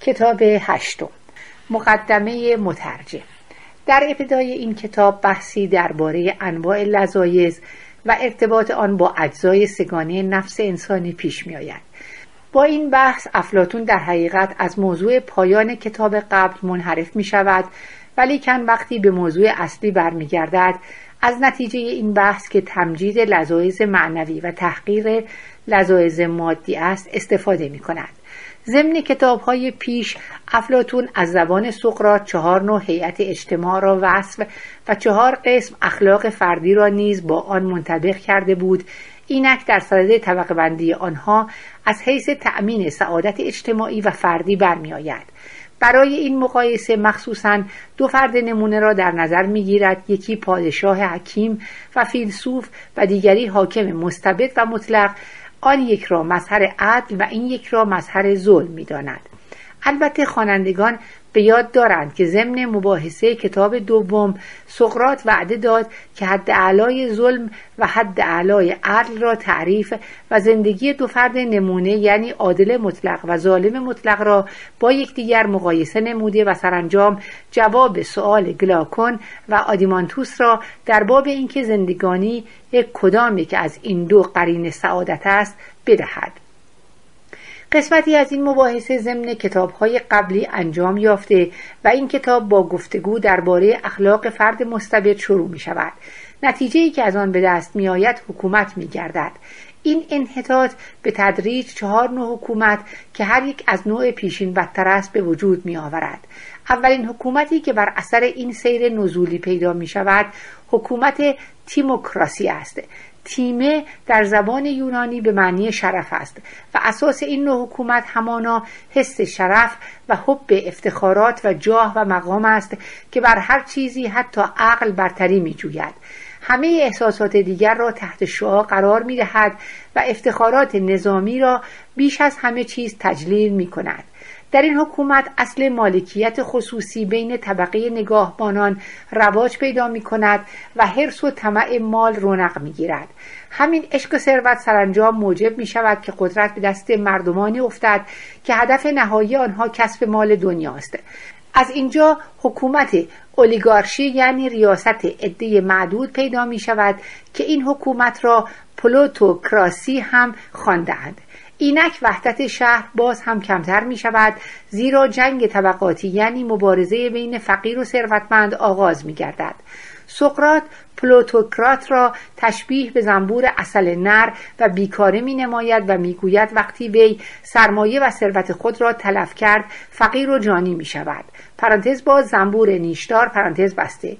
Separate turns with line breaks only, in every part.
کتاب هشتم مقدمه مترجم در ابتدای این کتاب بحثی درباره انواع لذایز و ارتباط آن با اجزای سگانه نفس انسانی پیش می آید. با این بحث افلاتون در حقیقت از موضوع پایان کتاب قبل منحرف می شود ولیکن وقتی به موضوع اصلی برمیگردد از نتیجه این بحث که تمجید لذایز معنوی و تحقیر لذایز مادی است استفاده می کند ضمن کتاب های پیش افلاتون از زبان سقرات چهار نوع هیئت اجتماع را وصف و چهار قسم اخلاق فردی را نیز با آن منطبق کرده بود. اینک در صدد طبقه بندی آنها از حیث تأمین سعادت اجتماعی و فردی برمیآید. برای این مقایسه مخصوصا دو فرد نمونه را در نظر می‌گیرد یکی پادشاه حکیم و فیلسوف و دیگری حاکم مستبد و مطلق. آن یک را مظهر عدل و این یک را مظهر ظلم می‌داند. البته خوانندگان به یاد دارند که ضمن مباحثه کتاب دوم سقرات وعده داد که حد اعلای ظلم و حد اعلای عدل را تعریف و زندگی دو فرد نمونه یعنی عادل مطلق و ظالم مطلق را با یکدیگر مقایسه نموده و سرانجام جواب سؤال گلاکون و آدیمانتوس را در باب اینکه زندگانی یک کدامی که از این دو قرین سعادت است بدهد. قسمتی از این مباحثه ضمن کتابهای قبلی انجام یافته و این کتاب با گفتگو درباره اخلاق فرد مستبد شروع می شود نتیجه ای که از آن به دست می آید حکومت می گردد این انحطاط به تدریج چهار نوع حکومت که هر یک از نوع پیشین بدتر است به وجود می آورد اولین حکومتی که بر اثر این سیر نزولی پیدا می شود حکومت تیموکراسی است. تیمه در زبان یونانی به معنی شرف است و اساس این نوع حکومت همانا حس شرف و حب افتخارات و جاه و مقام است که بر هر چیزی حتی عقل برتری می جوید. همه احساسات دیگر را تحت شعا قرار می دهد و افتخارات نظامی را بیش از همه چیز تجلیل می کند. در این حکومت اصل مالکیت خصوصی بین طبقه نگاهبانان رواج پیدا می کند و حرس و طمع مال رونق می گیرد. همین عشق و ثروت سرانجام موجب می شود که قدرت به دست مردمانی افتد که هدف نهایی آنها کسب مال دنیاست. از اینجا حکومت اولیگارشی یعنی ریاست عده معدود پیدا می شود که این حکومت را پلوتوکراسی هم خواندهاند. اینک وحدت شهر باز هم کمتر می شود زیرا جنگ طبقاتی یعنی مبارزه بین فقیر و ثروتمند آغاز می گردد. سقرات پلوتوکرات را تشبیه به زنبور اصل نر و بیکاره می نماید و می گوید وقتی وی سرمایه و ثروت خود را تلف کرد فقیر و جانی می شود پرانتز با زنبور نیشدار پرانتز بسته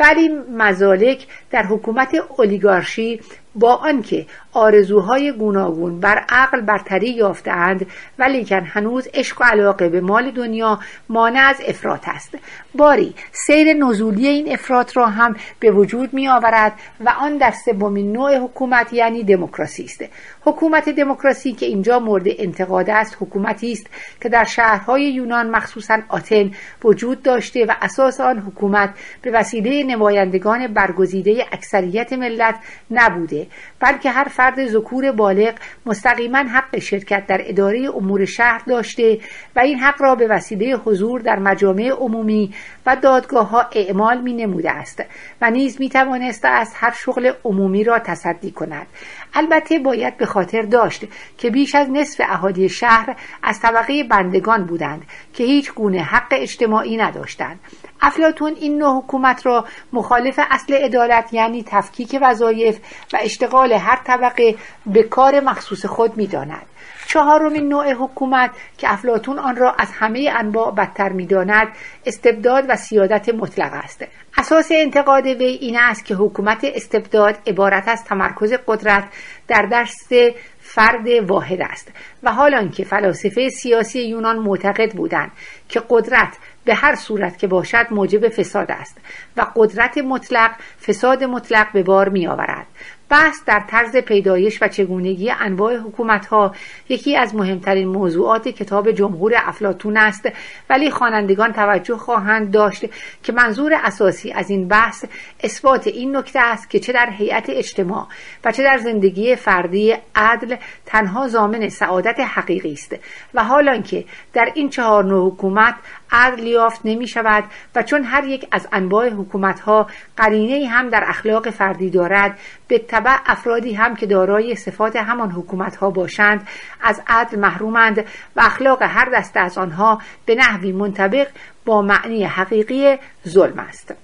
ولی مزالک در حکومت اولیگارشی با آنکه آرزوهای گوناگون بر عقل برتری یافتهاند ولیکن هنوز عشق و علاقه به مال دنیا مانع از افراط است. باری سیر نزولی این افراط را هم به وجود می آورد و آن در سومین نوع حکومت یعنی دموکراسی است. حکومت دموکراسی که اینجا مورد انتقاد است حکومتی است که در شهرهای یونان مخصوصا آتن وجود داشته و اساس آن حکومت به وسیله نمایندگان برگزیده اکثریت ملت نبوده. بلکه هر فرد ذکور بالغ مستقیما حق شرکت در اداره امور شهر داشته و این حق را به وسیله حضور در مجامع عمومی و دادگاه ها اعمال می نموده است و نیز می توانسته از هر شغل عمومی را تصدی کند. البته باید به خاطر داشت که بیش از نصف اهالی شهر از طبقه بندگان بودند که هیچ گونه حق اجتماعی نداشتند. افلاتون این نوع حکومت را مخالف اصل عدالت یعنی تفکیک وظایف و اشتغال هر طبقه به کار مخصوص خود می‌داند. چهارمین نوع حکومت که افلاتون آن را از همه انواع بدتر می‌داند استبداد و سیادت مطلق است. اساس انتقاد وی این است که حکومت استبداد عبارت از تمرکز قدرت در دست فرد واحد است و حال که فلاسفه سیاسی یونان معتقد بودند که قدرت به هر صورت که باشد موجب فساد است و قدرت مطلق فساد مطلق به بار می آورد بحث در طرز پیدایش و چگونگی انواع حکومت ها یکی از مهمترین موضوعات کتاب جمهور افلاتون است. ولی خوانندگان توجه خواهند داشت که منظور اساسی از این بحث اثبات این نکته است که چه در هیئت اجتماع و چه در زندگی فردی عدل تنها زامن سعادت حقیقی است و حالانکه در این چهار نوع حکومت عدل یافت نمی شود و چون هر یک از انواع حکومت ها قرینه هم در اخلاق فردی دارد به طبع افرادی هم که دارای صفات همان حکومت ها باشند از عدل محرومند و اخلاق هر دسته از آنها به نحوی منطبق با معنی حقیقی ظلم است.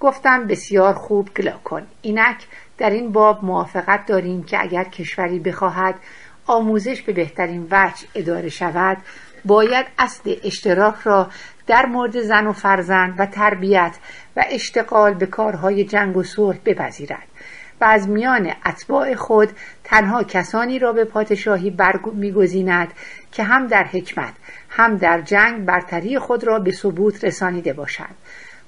گفتم بسیار خوب گلا کن. اینک در این باب موافقت داریم که اگر کشوری بخواهد آموزش به بهترین وجه اداره شود باید اصل اشتراک را در مورد زن و فرزند و تربیت و اشتغال به کارهای جنگ و صلح بپذیرد. و از میان اتباع خود تنها کسانی را به پادشاهی میگزیند که هم در حکمت هم در جنگ برتری خود را به ثبوت رسانیده باشند.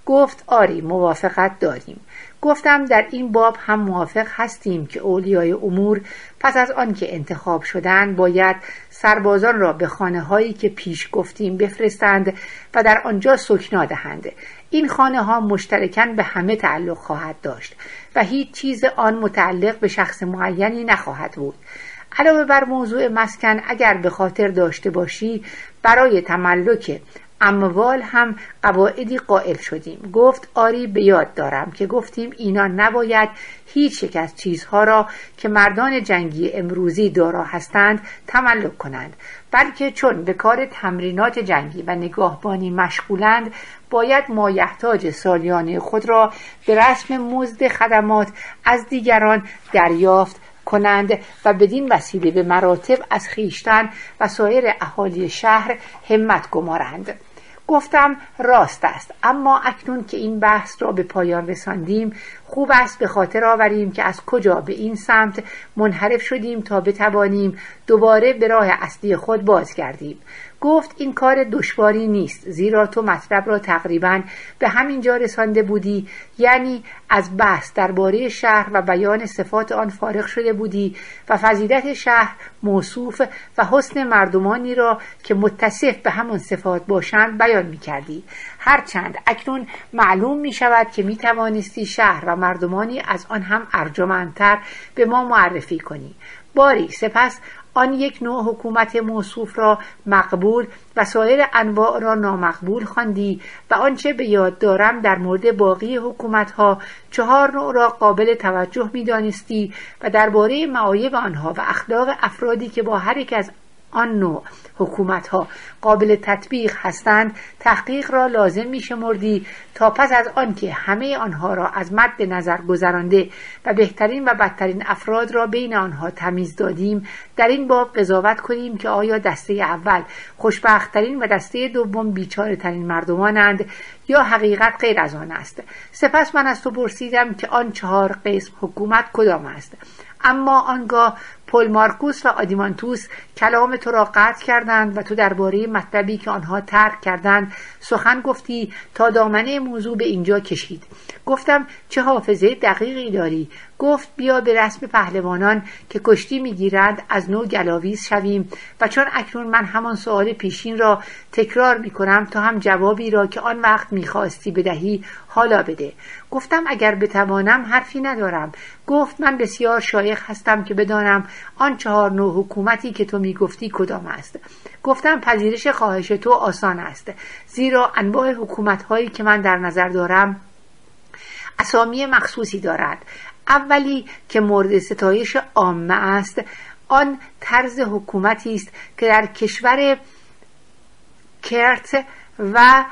گفت آری موافقت داریم. گفتم در این باب هم موافق هستیم که اولیای امور پس از آنکه انتخاب شدند باید سربازان را به خانه هایی که پیش گفتیم بفرستند و در آنجا سکنا دهند. این خانه ها مشترکاً به همه تعلق خواهد داشت و هیچ چیز آن متعلق به شخص معینی نخواهد بود. علاوه بر موضوع مسکن اگر به خاطر داشته باشی برای تملک اموال هم قواعدی قائل شدیم. گفت آری به یاد دارم که گفتیم اینا نباید هیچ یک از چیزها را که مردان جنگی امروزی دارا هستند تملک کنند بلکه چون به کار تمرینات جنگی و نگاهبانی مشغولند باید مایحتاج سالیانه خود را به رسم مزد خدمات از دیگران دریافت کنند و بدین وسیله به مراتب از خیشتن و سایر اهالی شهر همت گمارند. گفتم راست است. اما اکنون که این بحث را به پایان رساندیم خوب است به خاطر آوریم که از کجا به این سمت منحرف شدیم تا بتوانیم دوباره به راه اصلی خود بازگردیم. گفت این کار دشواری نیست زیرا تو مطلب را تقریبا به همین جا رسانده بودی. یعنی از بحث درباره شهر و بیان صفات آن فارغ شده بودی و فضیلت شهر موصوف و حسن مردمانی را که متصف به همان صفات باشند بیان می کردی هرچند اکنون معلوم می شود که می توانستی شهر و مردمانی از آن هم ارجمندتر به ما معرفی کنی. باری سپس آن یک نوع حکومت موصوف را مقبول و سایر انواع را نامقبول خواندی و آنچه به یاد دارم در مورد باقی حکومت ها چهار نوع را قابل توجه می دانستی و درباره معایب آنها و اخلاق افرادی که با هر یک از آن نوع حکومت ها قابل تطبیق هستند تحقیق را لازم می شمردی تا پس از آنکه همه آنها را از مد نظر گذرانده و بهترین و بدترین افراد را بین آنها تمیز دادیم در این باب قضاوت کنیم که آیا دسته اول خوشبختترین و دسته دوم بیچاره ترین مردمانند یا حقیقت غیر از آن است. سپس من از تو پرسیدم که آن چهار قسم حکومت کدام است. اما آنگاه پل مارکوس و آدیمانتوس کلام تو را قطع کردند و تو درباره مطلبی که آنها ترک کردند سخن گفتی تا دامنه موضوع به اینجا کشید. گفتم چه حافظه دقیقی داری؟ گفت بیا به رسم پهلوانان که کشتی می‌گیرند از نو گلاویز شویم و چون اکنون من همان سوال پیشین را تکرار می‌کنم تا هم جوابی را که آن وقت می‌خواستی بدهی حالا بده. گفتم اگر بتوانم حرفی ندارم. گفت من بسیار شایخ هستم که بدانم آن چهار نوع حکومتی که تو می‌گفتی کدام است؟ گفتم پذیرش خواهش تو آسان است. زیرا انواع حکومت هایی که من در نظر دارم اسامی مخصوصی دارد اولی که مورد ستایش عامه است آن طرز حکومتی است که در کشور کرت و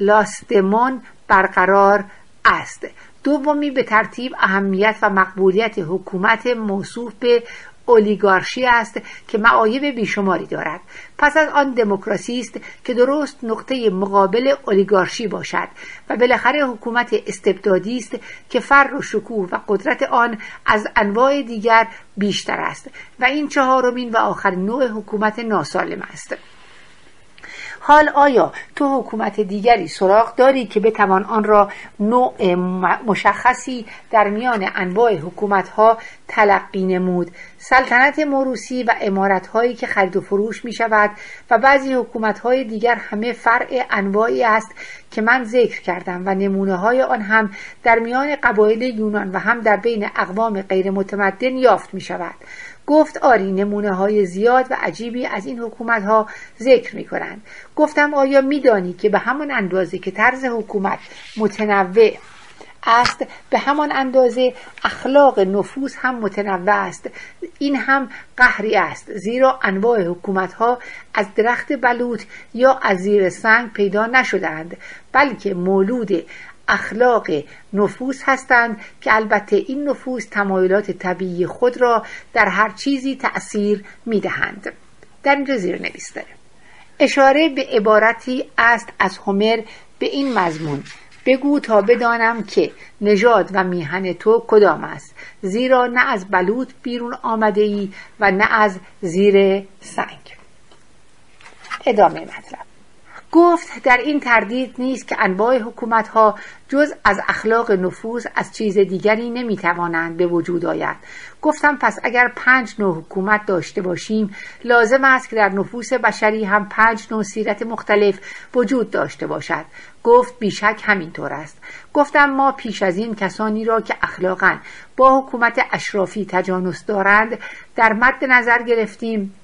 لاستمون برقرار است. دومی به ترتیب اهمیت و مقبولیت حکومت موصوف به اولیگارشی است که معایب بیشماری دارد. پس از آن دموکراسی است که درست نقطه مقابل اولیگارشی باشد و بالاخره حکومت استبدادی است که فر و شکوه و قدرت آن از انواع دیگر بیشتر است و این چهارمین و آخرین نوع حکومت ناسالم است. حال آیا تو حکومت دیگری سراغ داری که بتوان آن را نوع مشخصی در میان انواع حکومت ها تلقی نمود؟ سلطنت موروسی و امارت هایی که خرید و فروش می شود و بعضی حکومت های دیگر همه فرع انواعی است که من ذکر کردم و نمونه های آن هم در میان قبایل یونان و هم در بین اقوام غیر متمدن یافت می شود گفت آری نمونه های زیاد و عجیبی از این حکومت ها ذکر می کنند گفتم آیا میدانی که به همان اندازه که طرز حکومت متنوع است به همان اندازه اخلاق نفوس هم متنوع است. این هم قهری است زیرا انواع حکومت ها از درخت بلوط یا از زیر سنگ پیدا نشدند بلکه مولود اخلاق نفوس هستند که البته این نفوس تمایلات طبیعی خود را در هر چیزی تأثیر می دهند در اینجا زیر نویس داره اشاره به عبارتی است از هومر به این مضمون. بگو تا بدانم که نژاد و میهن تو کدام است. زیرا نه از بلوط بیرون آمده ای و نه از زیر سنگ. ادامه مطلب. گفت در این تردید نیست که انواع حکومت ها جز از اخلاق نفوذ از چیز دیگری نمی توانند به وجود آید. گفتم پس اگر پنج نوع حکومت داشته باشیم لازم است که در نفوس بشری هم پنج نوع سیرت مختلف وجود داشته باشد. گفت بیشک همینطور است. گفتم ما پیش از این کسانی را که اخلاقا با حکومت اشرافی تجانس دارند در مد نظر گرفتیم.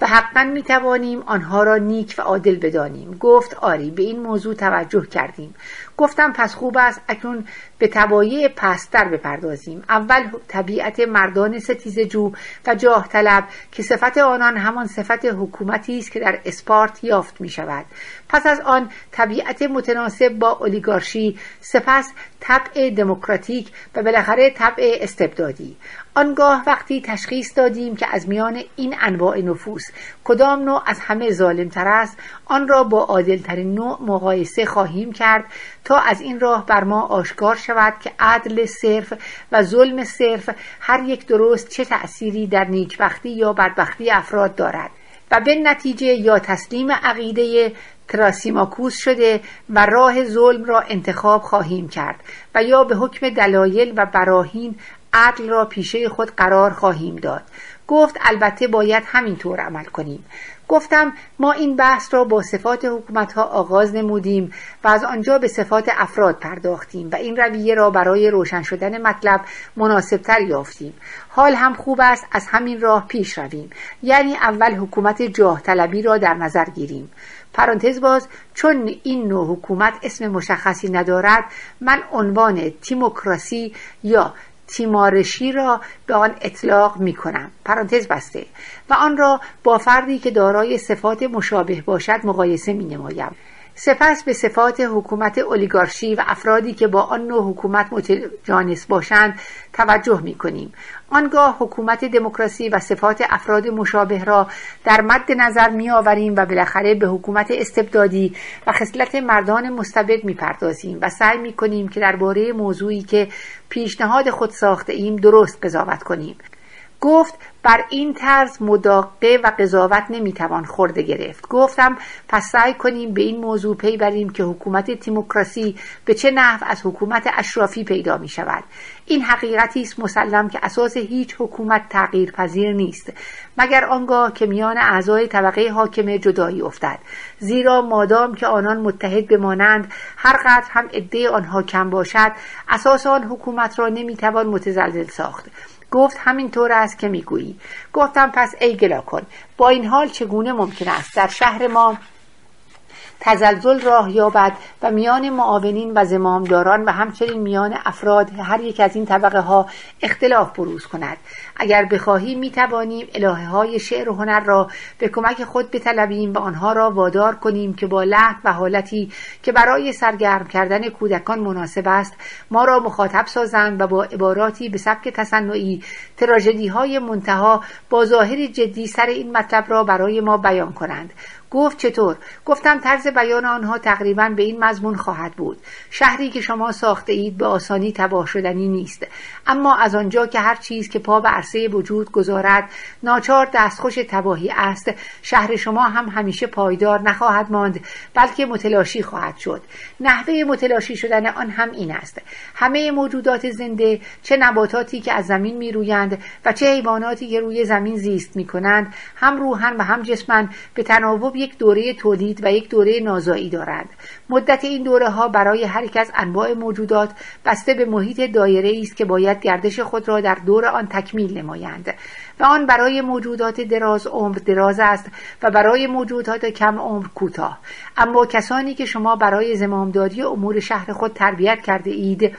و حقا می توانیم آنها را نیک و عادل بدانیم. گفت آری به این موضوع توجه کردیم. گفتم پس خوب است اکنون به تبایع پستر بپردازیم. اول طبیعت مردان ستیز جو و جاه طلب که صفت آنان همان صفت حکومتی است که در اسپارت یافت می شود پس از آن طبیعت متناسب با اولیگارشی سپس طبع دموکراتیک و بالاخره طبع استبدادی. آنگاه وقتی تشخیص دادیم که از میان این انواع نفوس کدام نوع از همه ظالمتر است آن را با عادلترین نوع مقایسه خواهیم کرد تا از این راه بر ما آشکار شود که عدل صرف و ظلم صرف هر یک درست چه تأثیری در نیکبختی یا بدبختی افراد دارد و به نتیجه یا تسلیم عقیده تراسیماکوس شده و راه ظلم را انتخاب خواهیم کرد و یا به حکم دلایل و براهین عدل را پیشه خود قرار خواهیم داد. گفت البته باید همینطور عمل کنیم. گفتم ما این بحث را با صفات حکومت ها آغاز نمودیم و از آنجا به صفات افراد پرداختیم و این رویه را برای روشن شدن مطلب مناسبتر یافتیم. حال هم خوب است از همین راه پیش رویم. یعنی اول حکومت جاه طلبی را در نظر گیریم. پرانتز باز چون این نوع حکومت اسم مشخصی ندارد من عنوان تیموکراسی یا تیمارشی را به آن اطلاق می کنم پرانتز بسته. و آن را با فردی که دارای صفات مشابه باشد مقایسه می نمایم سپس به صفات حکومت اولیگارشی و افرادی که با آن نوع حکومت متجانس باشند توجه می کنیم آنگاه حکومت دموکراسی و صفات افراد مشابه را در مد نظر می آوریم و بالاخره به حکومت استبدادی و خصلت مردان مستبد می پردازیم و سعی می کنیم که درباره موضوعی که پیشنهاد خود ساخته ایم درست قضاوت کنیم. گفت بر این طرز مداقه و قضاوت نمی‌توان خورده گرفت. گفتم پس سعی کنیم به این موضوع پی بریم که حکومت تیموکراسی به چه نحو از حکومت اشرافی پیدا می شود این حقیقتی است مسلم که اساس هیچ حکومت تغییر پذیر نیست مگر آنگاه که میان اعضای طبقه حاکمه جدایی افتد. زیرا مادام که آنان متحد بمانند هر قدر هم عده آنها کم باشد اساس آن حکومت را نمی‌توان متزلزل ساخت. گفت همینطور است که می‌گویی. گفتم پس ای گلا کن با این حال چگونه ممکن است در شهر ما تزلزل راه یابد و میان معاونین و زمامداران و همچنین میان افراد هر یک از این طبقه ها اختلاف بروز کند. اگر بخواهیم می توانیم الهه های شعر و هنر را به کمک خود بطلبیم و آنها را وادار کنیم که با لحن و حالتی که برای سرگرم کردن کودکان مناسب است ما را مخاطب سازند و با عباراتی به سبک تصنعی تراژدی های منتها با ظاهر جدی سر این مطلب را برای ما بیان کنند. گفت چطور؟ گفتم طرز بیان آنها تقریبا به این مضمون خواهد بود. شهری که شما ساخته اید به آسانی تباه شدنی نیست. اما از آنجا که هر چیز که پا به عرصه وجود گذارد ناچار دستخوش تباهی است. شهر شما هم همیشه پایدار نخواهد ماند بلکه متلاشی خواهد شد. نحوه متلاشی شدن آن هم این است. همه موجودات زنده چه نباتاتی که از زمین می رویند و چه حیواناتی که روی زمین زیست می کنند هم روحن و هم جسمن به تناوب یک دوره تولید و یک دوره نازایی دارند. مدت این دوره ها برای هر یک از انواع موجودات بسته به محیط دایره است که باید گردش خود را در دور آن تکمیل نمایند و آن برای موجودات دراز عمر دراز است و برای موجودات کم عمر کوتاه. اما کسانی که شما برای زمامداری امور شهر خود تربیت کرده اید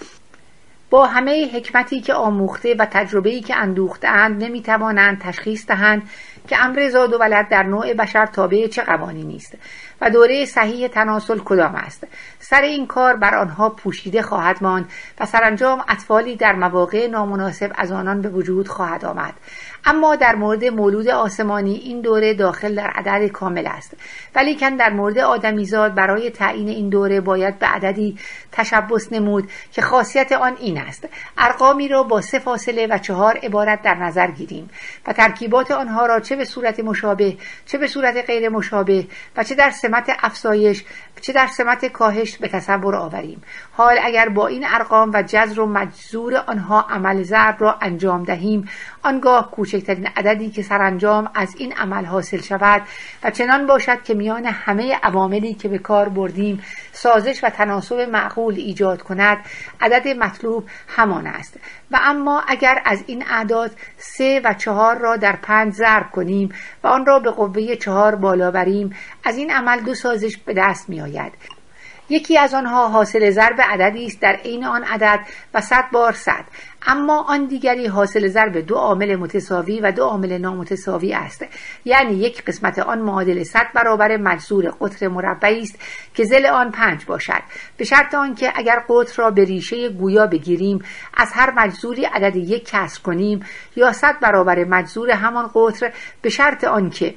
با همه حکمتی که آموخته و تجربه‌ای که اندوختهاند نمی‌توانند تشخیص دهند که امر زاد و ولد در نوع بشر تابع چه قوانینی است. و دوره صحیح تناسل کدام است؟ سر این کار بر آنها پوشیده خواهد ماند و سرانجام اطفالی در مواقع نامناسب از آنان به وجود خواهد آمد. اما در مورد مولود آسمانی این دوره داخل در عدد کامل است. ولیکن در مورد آدمیزاد برای تعیین این دوره باید به عددی تشبس نمود که خاصیت آن این است. ارقامی را با سه فاصله و چهار عبارت در نظر گیریم و ترکیبات آنها را چه به صورت مشابه چه به صورت غیر مشابه و چه در سمت افزایش چه در سمت کاهش به تصور آوریم. حال اگر با این ارقام و جذر و مجذور آنها عمل ضرب را انجام دهیم آنگاه کوچکترین عددی که سرانجام از این عمل حاصل شود و چنان باشد که میان همه عواملی که به کار بردیم سازش و تناسب معقول ایجاد کند عدد مطلوب همان است. و اما اگر از این اعداد سه و چهار را در پنج ضرب کنیم و آن را به قوه چهار بالا بریم از این عمل دو سازش به دست می آید یکی از آنها حاصل ضرب عددی است در عین آن عدد و صد بار صد. اما آن دیگری حاصل ضرب دو عامل متساوی و دو عامل نامتساوی است. یعنی یک قسمت آن معادل صد برابر مجذور قطر مربعی است که زل آن پنج باشد. به شرط آنکه اگر قطر را به ریشه گویا بگیریم از هر مجذوری عدد یک کسر کنیم یا صد برابر مجذور همان قطر به شرط آنکه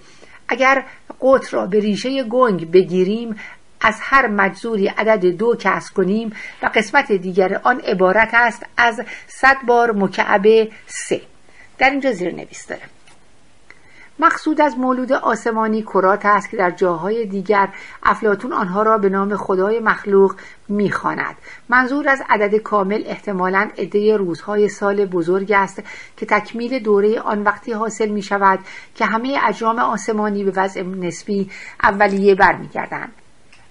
اگر قطر را به ریشه گنگ بگیریم از هر مجذوری عدد دو کسر کنیم و قسمت دیگر آن عبارت است از صد بار مکعب سه. در اینجا زیر نویس داره. مقصود از مولود آسمانی کرات است که در جاهای دیگر افلاتون آنها را به نام خدای مخلوق می‌خواند. منظور از عدد کامل احتمالا عده روزهای سال بزرگ است که تکمیل دوره آن وقتی حاصل می شود که همه اجرام آسمانی به وضع نسبی اولیه برمیگردند.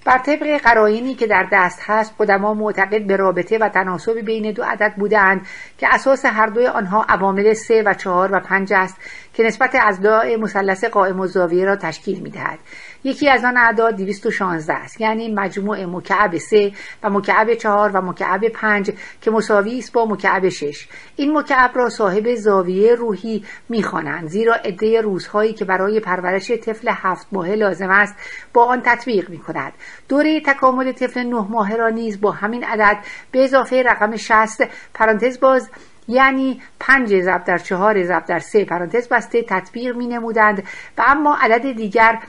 بر طبق قرائنی که در دست هست قدما معتقد به رابطه و تناسب بین دو عدد بودند که اساس هر دوی آنها عوامل سه و چهار و پنج است که نسبت از داع مثلث قائم و زاویه را تشکیل می‌دهد. یکی از آن اعداد 216 است. یعنی مجموع مکعب 3 و مکعب 4 و مکعب 5 که مساوی است با مکعب 6 این مکعب را صاحب زاویه روحی می‌خوانند زیرا عده روزهایی که برای پرورش طفل هفت ماهه لازم است با آن تطبیق می کند دوره تکامل طفل نه ماهه را نیز با همین عدد به اضافه رقم 60 پرانتز باز یعنی پنج ضرب در چهار ضرب در سه پرانتز بسته تطبیق می نمودند و اما عدد دیگر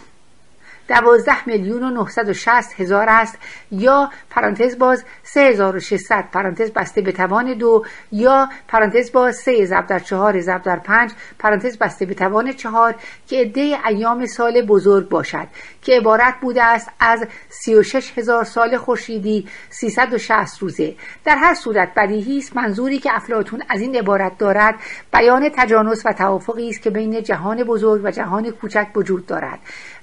دوازده میلیون و 960 هزار است. یا پرانتز باز 3600 پرانتز بسته به توان دو. یا پرانتز باز 3 ضرب در 4 ضرب در 5 پرانتز بسته به توان 4 که عده ایام سال بزرگ باشد. که عبارت بوده است از 36 هزار سال خورشیدی 360 روزه. در هر صورت بدیهی است منظوری که افلاطون از این عبارت دارد بیان تجانس و توافقی است که بین جهان بزرگ و جهان کوچک وجود دارد.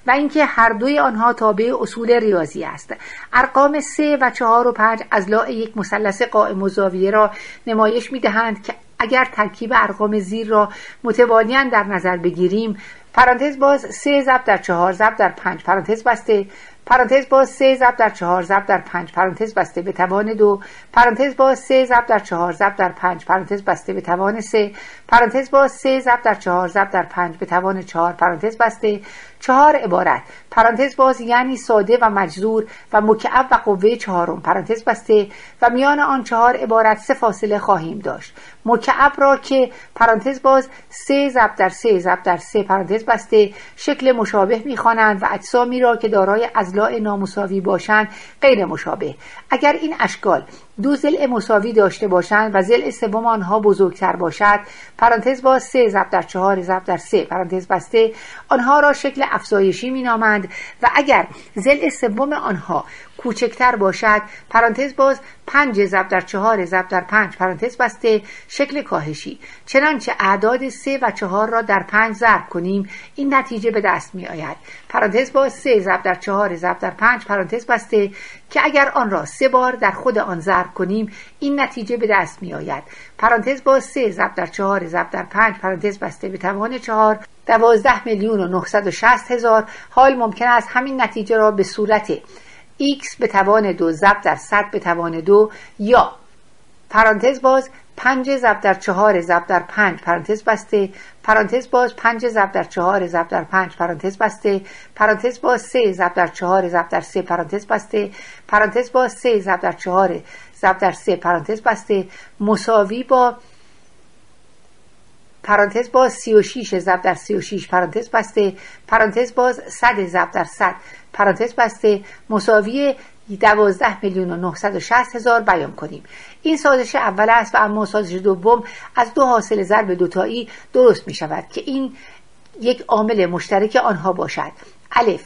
و اینکه هر دوی آنها تابع اصول ریاضی است. ارقام سه و چهار و پنج از لاع یک مثلث قائم و زاویه را نمایش می دهند که اگر ترکیب ارقام زیر را متوالیا در نظر بگیریم پرانتز باز سه ضرب در چهار ضرب در پنج پرانتز بسته. پرانتز باز سه ضرب در چهار ضرب در پنج پرانتز بسته به توان دو. پرانتز باز سه ضرب در چهار ضرب در پنج پرانتز بسته به توان سه. پرانتز باز سه ضرب در چهار ضرب در پنج به توان چهار پرانتز بسته. چهار عبارت. پرانتز باز یعنی ساده و مجذور و مکعب و قوه چهارم. پرانتز بسته و میان آن چهار عبارت سه فاصله خواهیم داشت. مکعب را که پرانتز باز سه ضرب در سه ضرب در سه پرانتز بسته شکل مشابه می‌خوانند و اجسامی را که دارای اضلاع نامساوی باشند غیر مشابه. اگر این اشکال دو زل مساوی داشته باشند و زل سوم آنها بزرگتر باشد. پرانتز با سه ضرب در چهار ضرب در سه. پرانتز بسته. آنها را شکل افزایشی مینامند و اگر زل سوم آنها کوچکتر باشد. پرانتز باز پنج ضرب در چهار ضرب در پنج. پرانتز بسته شکل کاهشی. چنانچه اعداد سه و چهار را در پنج ضرب کنیم این نتیجه به دست می آید پرانتز باز سه ضرب در چهار ضرب در پنج. پرانتز بسته که اگر آن را سه بار در خود آن ضرب کنیم این نتیجه به دست می آید پرانتز باز سه ضرب در چهار ضرب در پنج. پرانتز بسته به توان چهار. دوازده میلیون و 960 هزار. حال ممکن است همین نتیجه را به صورت x به توان دو ضرب در صد به توان دو یا. پرانتز باز پنج ضرب در چهار ضرب در پنج پرانتز بسته. پرانتز باز پنج ضرب در چهار ضرب در پنج پرانتز بسته. پرانتز باز سه ضرب در چهار ضرب در سه پرانتز بسته. پرانتز باز سه ضرب در چهار ضرب در سه پرانتز بسته. مساوی با پرانتز باز 36 ضرب در 36 پرانتز بسته. پرانتز باز 100 ضرب در 100 پرانتز بسته. مساوی 12 میلیون و 960 هزار بیان کنیم. این سازش اول است و اما سازش دوم از دو حاصل ضرب دوتایی درست می شود که این یک عامل مشترک آنها باشد. الف.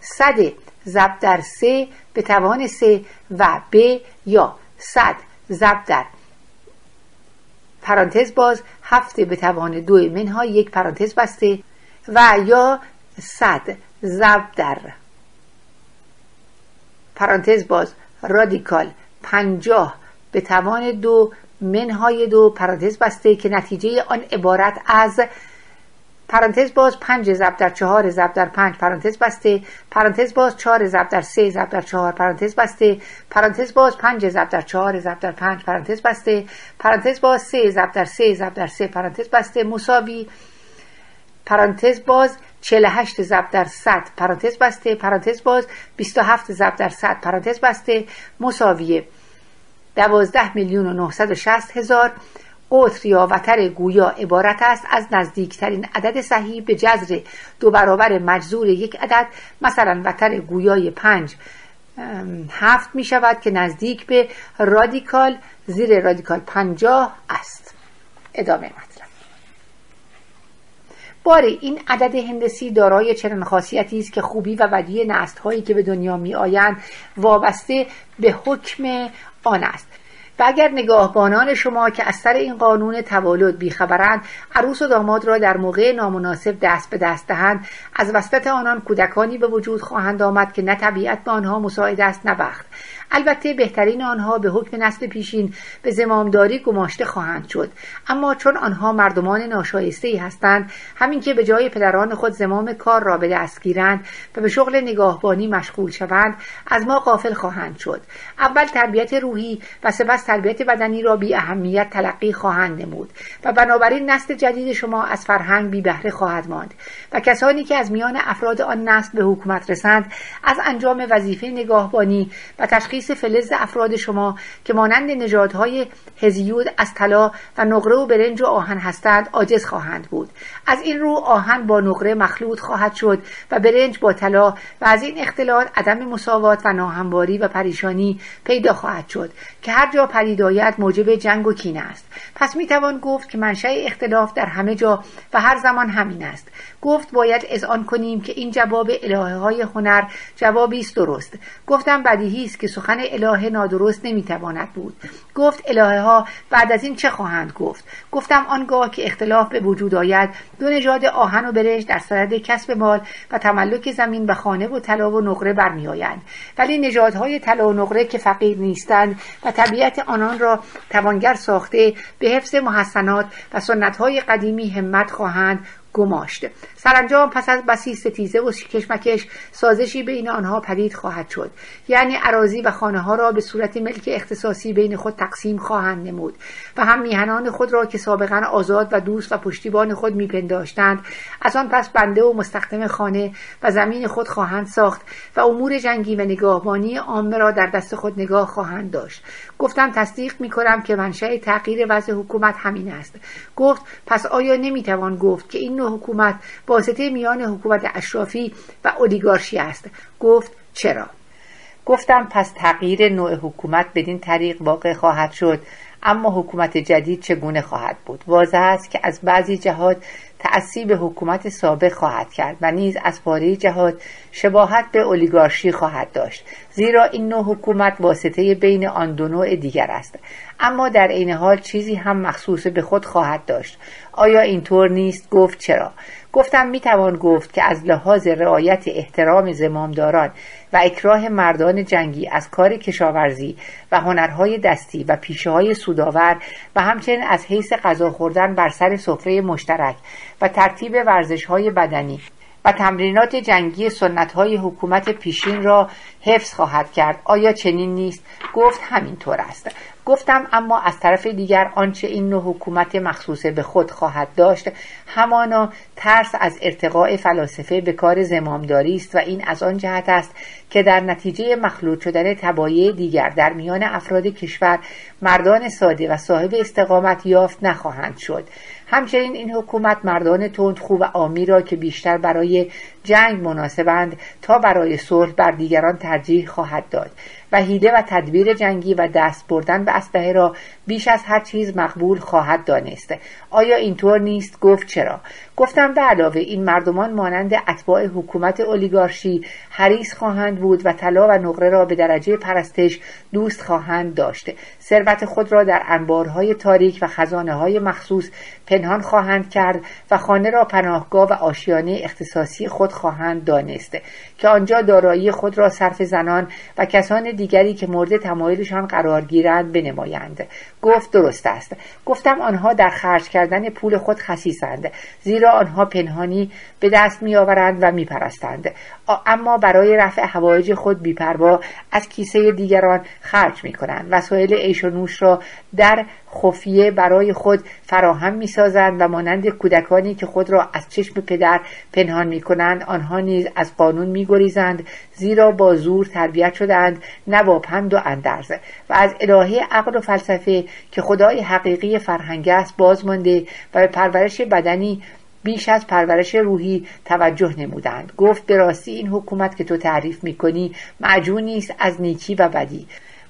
صد ضرب در سه به توان سه و ب یا صد ضرب در پرانتز باز هفته به توان دو منهای یک پرانتز بسته و یا صد ضرب در. پرانتز باز رادیکال پنجاه به توان دو منهای دو پرانتز بسته که نتیجه آن عبارت از پرانتز باز پنج ضرب در چهار ضرب در پنج پرانتز بسته پرانتز باز چهار ضرب در سه ضرب در چهار پرانتز بسته پرانتز باز پنج ضرب در چهار ضرب در پنج پرانتز بسته پرانتز باز سه ضرب در سه ضرب در سه پرانتز بسته مساوی پرانتز باز 48 ضرب در 100 پرانتز بسته پرانتز باز 27 ضرب در 100 پرانتز بسته مساوی 12 میلیون و 960 هزار قطر یا وتر گویا عبارت است از نزدیکترین عدد صحیح به جذر دو برابر مجذور یک عدد مثلا وتر گویای پنج. هفت می شود که نزدیک به رادیکال زیر رادیکال پنجاه است. ادامه مطلب. باری این عدد هندسی دارای چنان خاصیتی است که خوبی و بدی نسل هایی که به دنیا می آیند وابسته به حکم آن است. و اگر نگاهبانان شما که از سر این قانون توالد بیخبرند عروس و داماد را در موقع نامناسب دست به دست دهند از وسط آنان کودکانی به وجود خواهند آمد که نه طبیعت به آنها مساعد است نه بخت. البته بهترین آنها به حکم نسل پیشین به زمامداری گماشته خواهند شد. اما چون آنها مردمان ناشایسته ای هستند همین که به جای پدران خود زمام کار را به دست گیرند و به شغل نگاهبانی مشغول شوند از ما قافل خواهند شد. اول تربیت روحی و سپس تربیت بدنی را بی اهمیت تلقی خواهند نمود و بنابراین نسل جدید شما از فرهنگ بی بهره خواهد ماند و کسانی که از میان افراد آن نسل به حکومت رسند از انجام وظیفه نگاهبانی و تشخیص فلز افراد شما که مانند نژادهای هزیود از طلا و نقره و برنج و آهن هستند عاجز خواهند بود. از این رو آهن با نقره مخلوط خواهد شد و برنج با طلا و از این اختلاط عدم مساوات و ناهمواری و پریشانی پیدا خواهد شد که هر جا پدید موجب جنگ و کینه است. پس می‌توان گفت که منشأ اختلاف در همه جا و هر زمان همین است. گفت باید اذعان کنیم که این جواب الهه های هنر جوابی است درست. گفتم بدیهی است که سخن الهه نادرست نمی‌تواند بود. گفت الهه ها بعد از این چه خواهند گفت؟ گفتم آنگاه که اختلاف به وجود آید دو نژاد آهن و برنج در صدد کسب مال و تملک زمین و خانه و طلا و نقره برمیآیند. ولی نژادهای طلا و نقره که فقیر نیستند و طبیعت آنان را توانگر ساخته به حفظ محسنات و سنتهای قدیمی همت خواهند گماشت سرانجام پس از بسی ستیزه و کشمکش سازشی بین آنها پدید خواهد شد. یعنی عراضی و خانه ها را به صورت ملک اختصاصی بین خود تقسیم خواهند نمود و هم میهنان خود را که سابقا آزاد و دوست و پشتیبان خود میپنداشتند از آن پس بنده و مستخدم خانه و زمین خود خواهند ساخت و امور جنگی و نگاهبانی عامه را در دست خود نگاه خواهند داشت. گفتم تصدیق می‌کنم که منشأ تغییر وضع حکومت همین است. گفت پس آیا نمی‌توان گفت که این حکومت واسطه میان حکومت اشرافی و اولیگارشی است. گفت چرا؟ گفتم پس تغییر نوع حکومت بدین طریق واقع خواهد شد اما حکومت جدید چگونه خواهد بود؟ واضح است که از بعضی جهات تأثی به حکومت سابق خواهد کرد و نیز از پاره جهات شباهت به اولیگارشی خواهد داشت. زیرا این نوع حکومت واسطه بین آن دو نوع دیگر است. اما در عین حال چیزی هم مخصوص به خود خواهد داشت. آیا اینطور نیست؟ گفت چرا؟ گفتم می‌توان گفت که از لحاظ رعایت احترام زمامداران و اکراه مردان جنگی از کار کشاورزی و هنرهای دستی و پیشه های سوداور و همچنین از حیث غذا خوردن بر سر سفره مشترک و ترتیب ورزش های بدنی و تمرینات جنگی سنت های حکومت پیشین را حفظ خواهد کرد. آیا چنین نیست؟ گفت همینطور است. گفتم اما از طرف دیگر آنچه این نوع حکومت مخصوص به خود خواهد داشت همانا ترس از ارتقاء فلاسفه به کار زمامداری است و این از آن جهت است که در نتیجه مخلوط شدن تبایع دیگر در میان افراد کشور مردان ساده و صاحب استقامت یافت نخواهند شد. همچنین این حکومت مردان تندخو و آمی را که بیشتر برای جنگ مناسبند تا برای صلح بر دیگران ترجیح خواهد داد و هیده و تدبیر جنگی و دست بردن به اسلحه را بیش از هر چیز مقبول خواهد دانست. آیا اینطور نیست؟ گفت چرا؟ گفتم به علاوه این مردمان مانند اتباع حکومت اولیگارشی حریص خواهند بود و طلا و نقره را به درجه پرستش دوست خواهند داشت. ثروت خود را در انبارهای تاریک و خزانه های مخصوص پنهان خواهند کرد و خانه را پناهگاه و آشیانه اختصاصی خود خواهند دانست که آنجا دارایی خود را صرف زنان و کسان دیگری که مورد تمایلشان قرار گیرند بنمایند. گفت درست است. گفتم آنها در خرج کردن پول خود خسیسند زیرا آنها پنهانی به دست میآورند و میپرستند. اما برای رفع حوایج خود بیپروا از کیسه دیگران خرج می کنند وسایل عیش و نوش را در خفیه برای خود فراهم می سازند و مانند کودکانی که خود را از چشم پدر پنهان می کنند آنها نیز از قانون می گریزند زیرا با زور تربیت شدند نه با پند و اندرز. و از الهه عقل و فلسفه که خدای حقیقی فرهنگ است باز مانده و به پرورش بدنی بیش از پرورش روحی توجه نمودند. گفت به راستی این حکومت که تو تعریف می‌کنی معجونی است از نیکی و بدی.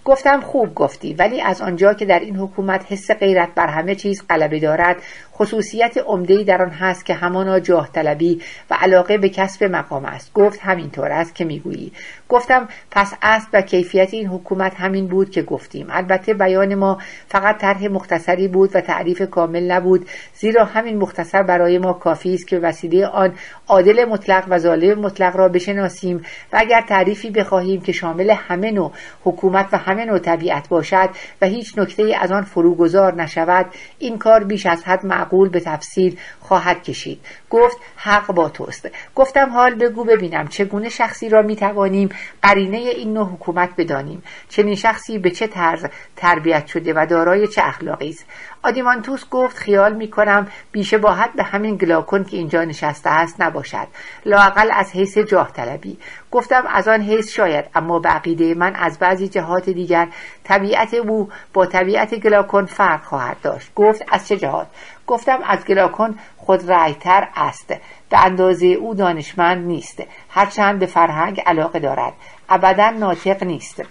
گفتم خوب گفتی ولی از آنجا که در این حکومت حس غیرت بر همه چیز غلبه دارد خصوصیت عمدهای در آن هست که همانا جاه طلبی و علاقه به کسب مقام است. گفت همینطور است که می‌گویی. گفتم پس اصل و کیفیت این حکومت همین بود که گفتیم. البته بیان ما فقط طرح مختصری بود و تعریف کامل نبود زیرا همین مختصر برای ما کافی است که وسیله آن عادل مطلق و ظالم مطلق را بشناسیم و اگر تعریفی بخواهیم که شامل همه نوع حکومت و همه نوع طبیعت باشد و هیچ نکته از آن فروگذار نشود این کار بیش از حد معقول به تفصیل خواهد کشید. گفت حق با توست. گفتم حال بگو ببینم چگونه شخصی را می‌توانیم قرینه این نوع حکومت بدانیم. چنین شخصی به چه طرز تربیت شده و دارای چه اخلاقی است؟ آدیمانتوس گفت خیال می‌کنم بیشه باحت به همین گلاکن که اینجا نشسته است نباشد. لاقل از حیث جاه طلبی. گفتم از آن حیث شاید اما بقیده من از بعضی جهات دیگر طبیعت او با طبیعت گلاکن فرق خواهد داشت. گفت از چه جهات؟ گفتم از گلاکن خود رایتر است. به اندازه او دانشمند نیست. هرچند به فرهنگ علاقه دارد. ابدا ناطق نیست.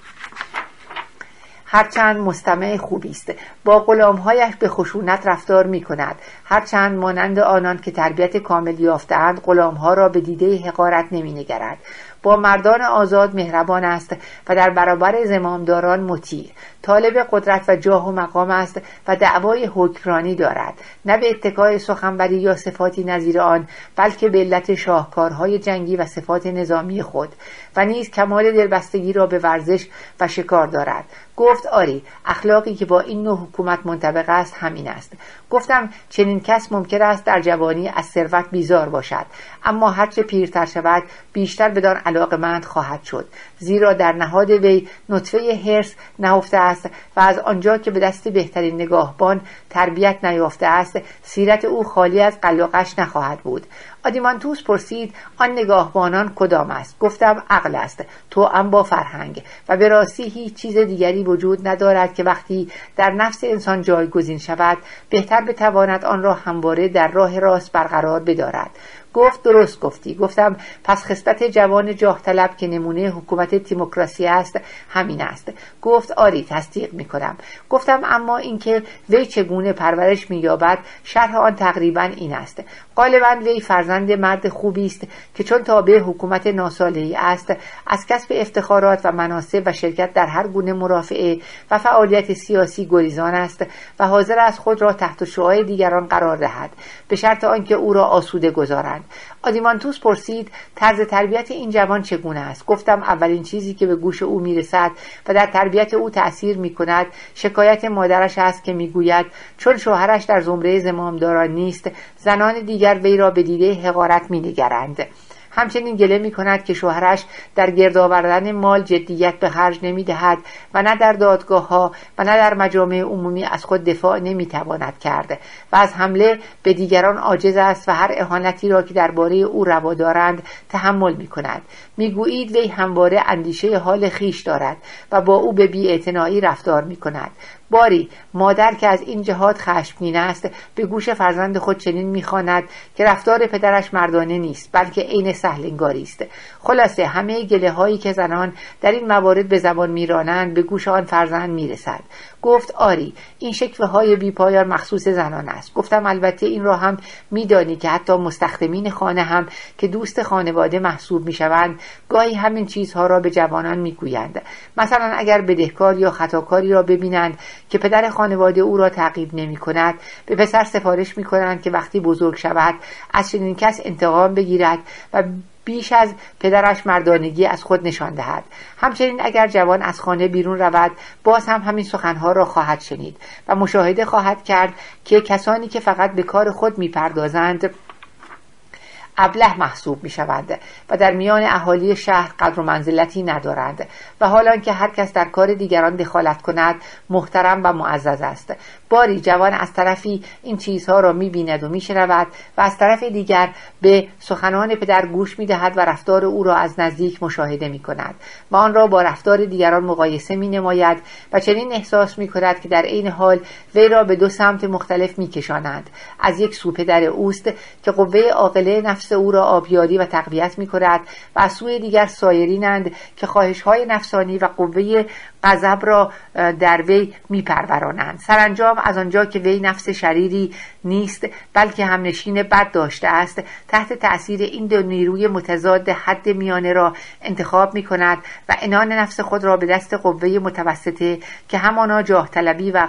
هرچند مستمع خوبی است. با غلامهایش به خشونت رفتار می کند. هرچند مانند آنان که تربیت کامل یافتهاند غلامها را به دیده حقارت نمی نگرد با مردان آزاد مهربان است و در برابر زمامداران مطیع. طالب قدرت و جاه و مقام است و دعوای حکرانی دارد. نه به اتکای سخنوری یا صفاتی نظیر آن بلکه به علت شاهکارهای جنگی و صفات نظامی خود. و نیز کمال دلبستگی را به ورزش و شکار دارد. گفت آری اخلاقی که با این نوع حکومت منطبق است همین است. گفتم چنین کس ممکن است در جوانی از ثروت بیزار باشد. اما هرچه پیرتر شود بیشتر بدان علاقمند خواهد شد. زیرا در نهاد وی نطفه هرس نهفته است و از آنجا که به دست بهترین نگاهبان تربیت نیافته است سیرت او خالی از قلقش نخواهد بود. آدیمانتوس پرسید آن نگاهبانان کدام است؟ گفتم عقل است. تو ام با فرهنگ. و به راستی هیچ چیز دیگری وجود ندارد که وقتی در نفس انسان جایگزین شود بهتر بتواند آن را همواره در راه راست برقرار بدارد. گفت درست گفتی. گفتم پس خصلت جوان جاه طلب که نمونه حکومت تیموکراسی است همین است. گفت آری تصدیق می کنم گفتم اما اینکه وی چگونه پرورش مییابد شرح آن تقریبا این است. غالبا وی فرزند مرد خوبی است که چون تابع حکومت ناسالهی است از کسب افتخارات و مناسب و شرکت در هر گونه مرافعه و فعالیت سیاسی گریزان است و حاضر از خود را تحت شعاع دیگران قرار دهد به شرط آنکه او را آسوده گذارند. آدیمانتوس پرسید طرز تربیت این جوان چگونه است؟ گفتم اولین چیزی که به گوش او می‌رسد و در تربیت او تأثیر می کند شکایت مادرش است که می‌گوید چون شوهرش در زمره زمامداران نیست زنان دیگر وی را به دیده حقارت مینگرند. همچنین گله می کند که شوهرش در گرد آوردن مال جدیت به خرج نمی دهد و نه در دادگاه ها و نه در مجامع عمومی از خود دفاع نمی تواند کرد و از حمله به دیگران عاجز است و هر اهانتی را که درباره او روا دارند تحمل می کند می‌گویید وی همواره اندیشه حال خیش دارد و با او به بیاعتنایی رفتار می کند باری مادر که از این جهات خشمگین است به گوش فرزند خود چنین می‌خواند که رفتار پدرش مردانه نیست بلکه عین سهلنگاری است. خلاصه همه گله هایی که زنان در این موارد به زبان میرانند به گوش آن فرزند می‌رسد. گفت آری این شکوه های بیپایان مخصوص زنان است. گفتم البته این را هم میدانی که حتی مستخدمین خانه هم که دوست خانواده محسوب می‌شوند گاهی همین چیزها را به جوانان می‌گویند. مثلا اگر بدهکار یا خطاکاری را ببینند که پدر خانواده او را تعقیب نمی کند به پسر سفارش می کنند که وقتی بزرگ شود از چنین کس انتقام بگیرد و بیش از پدرش مردانگی از خود نشان دهد. همچنین اگر جوان از خانه بیرون رود باز هم همین سخنها را خواهد شنید و مشاهده خواهد کرد که کسانی که فقط به کار خود می‌پردازند ابله محسوب می شوند و در میان اهالی شهر قدر و منزلتی ندارند و حالا که هر کس در کار دیگران دخالت کند محترم و معزز است. باری جوان از طرفی این چیزها را می بیند و می شنود و از طرف دیگر به سخنان پدر گوش می دهد و رفتار او را از نزدیک مشاهده می کند و آن را با رفتار دیگران مقایسه می نماید و چنین احساس می کند که در عین حال وی را به دو سمت مختلف می کشانند از یک سو پدر اوست که قوه عاقله نفس او را آبیاری و تقویت می کند و از سوی دیگر سایرینند که خواهش های نفسانی و قوه غضب را در وی میپرورانند. سرانجام از آنجا که وی نفس شریری نیست بلکه همنشین بد داشته است تحت تأثیر این دو نیروی متضاد حد میانه را انتخاب می کند و انان نفس خود را به دست قوه متوسطه که همانا جاه طلبی و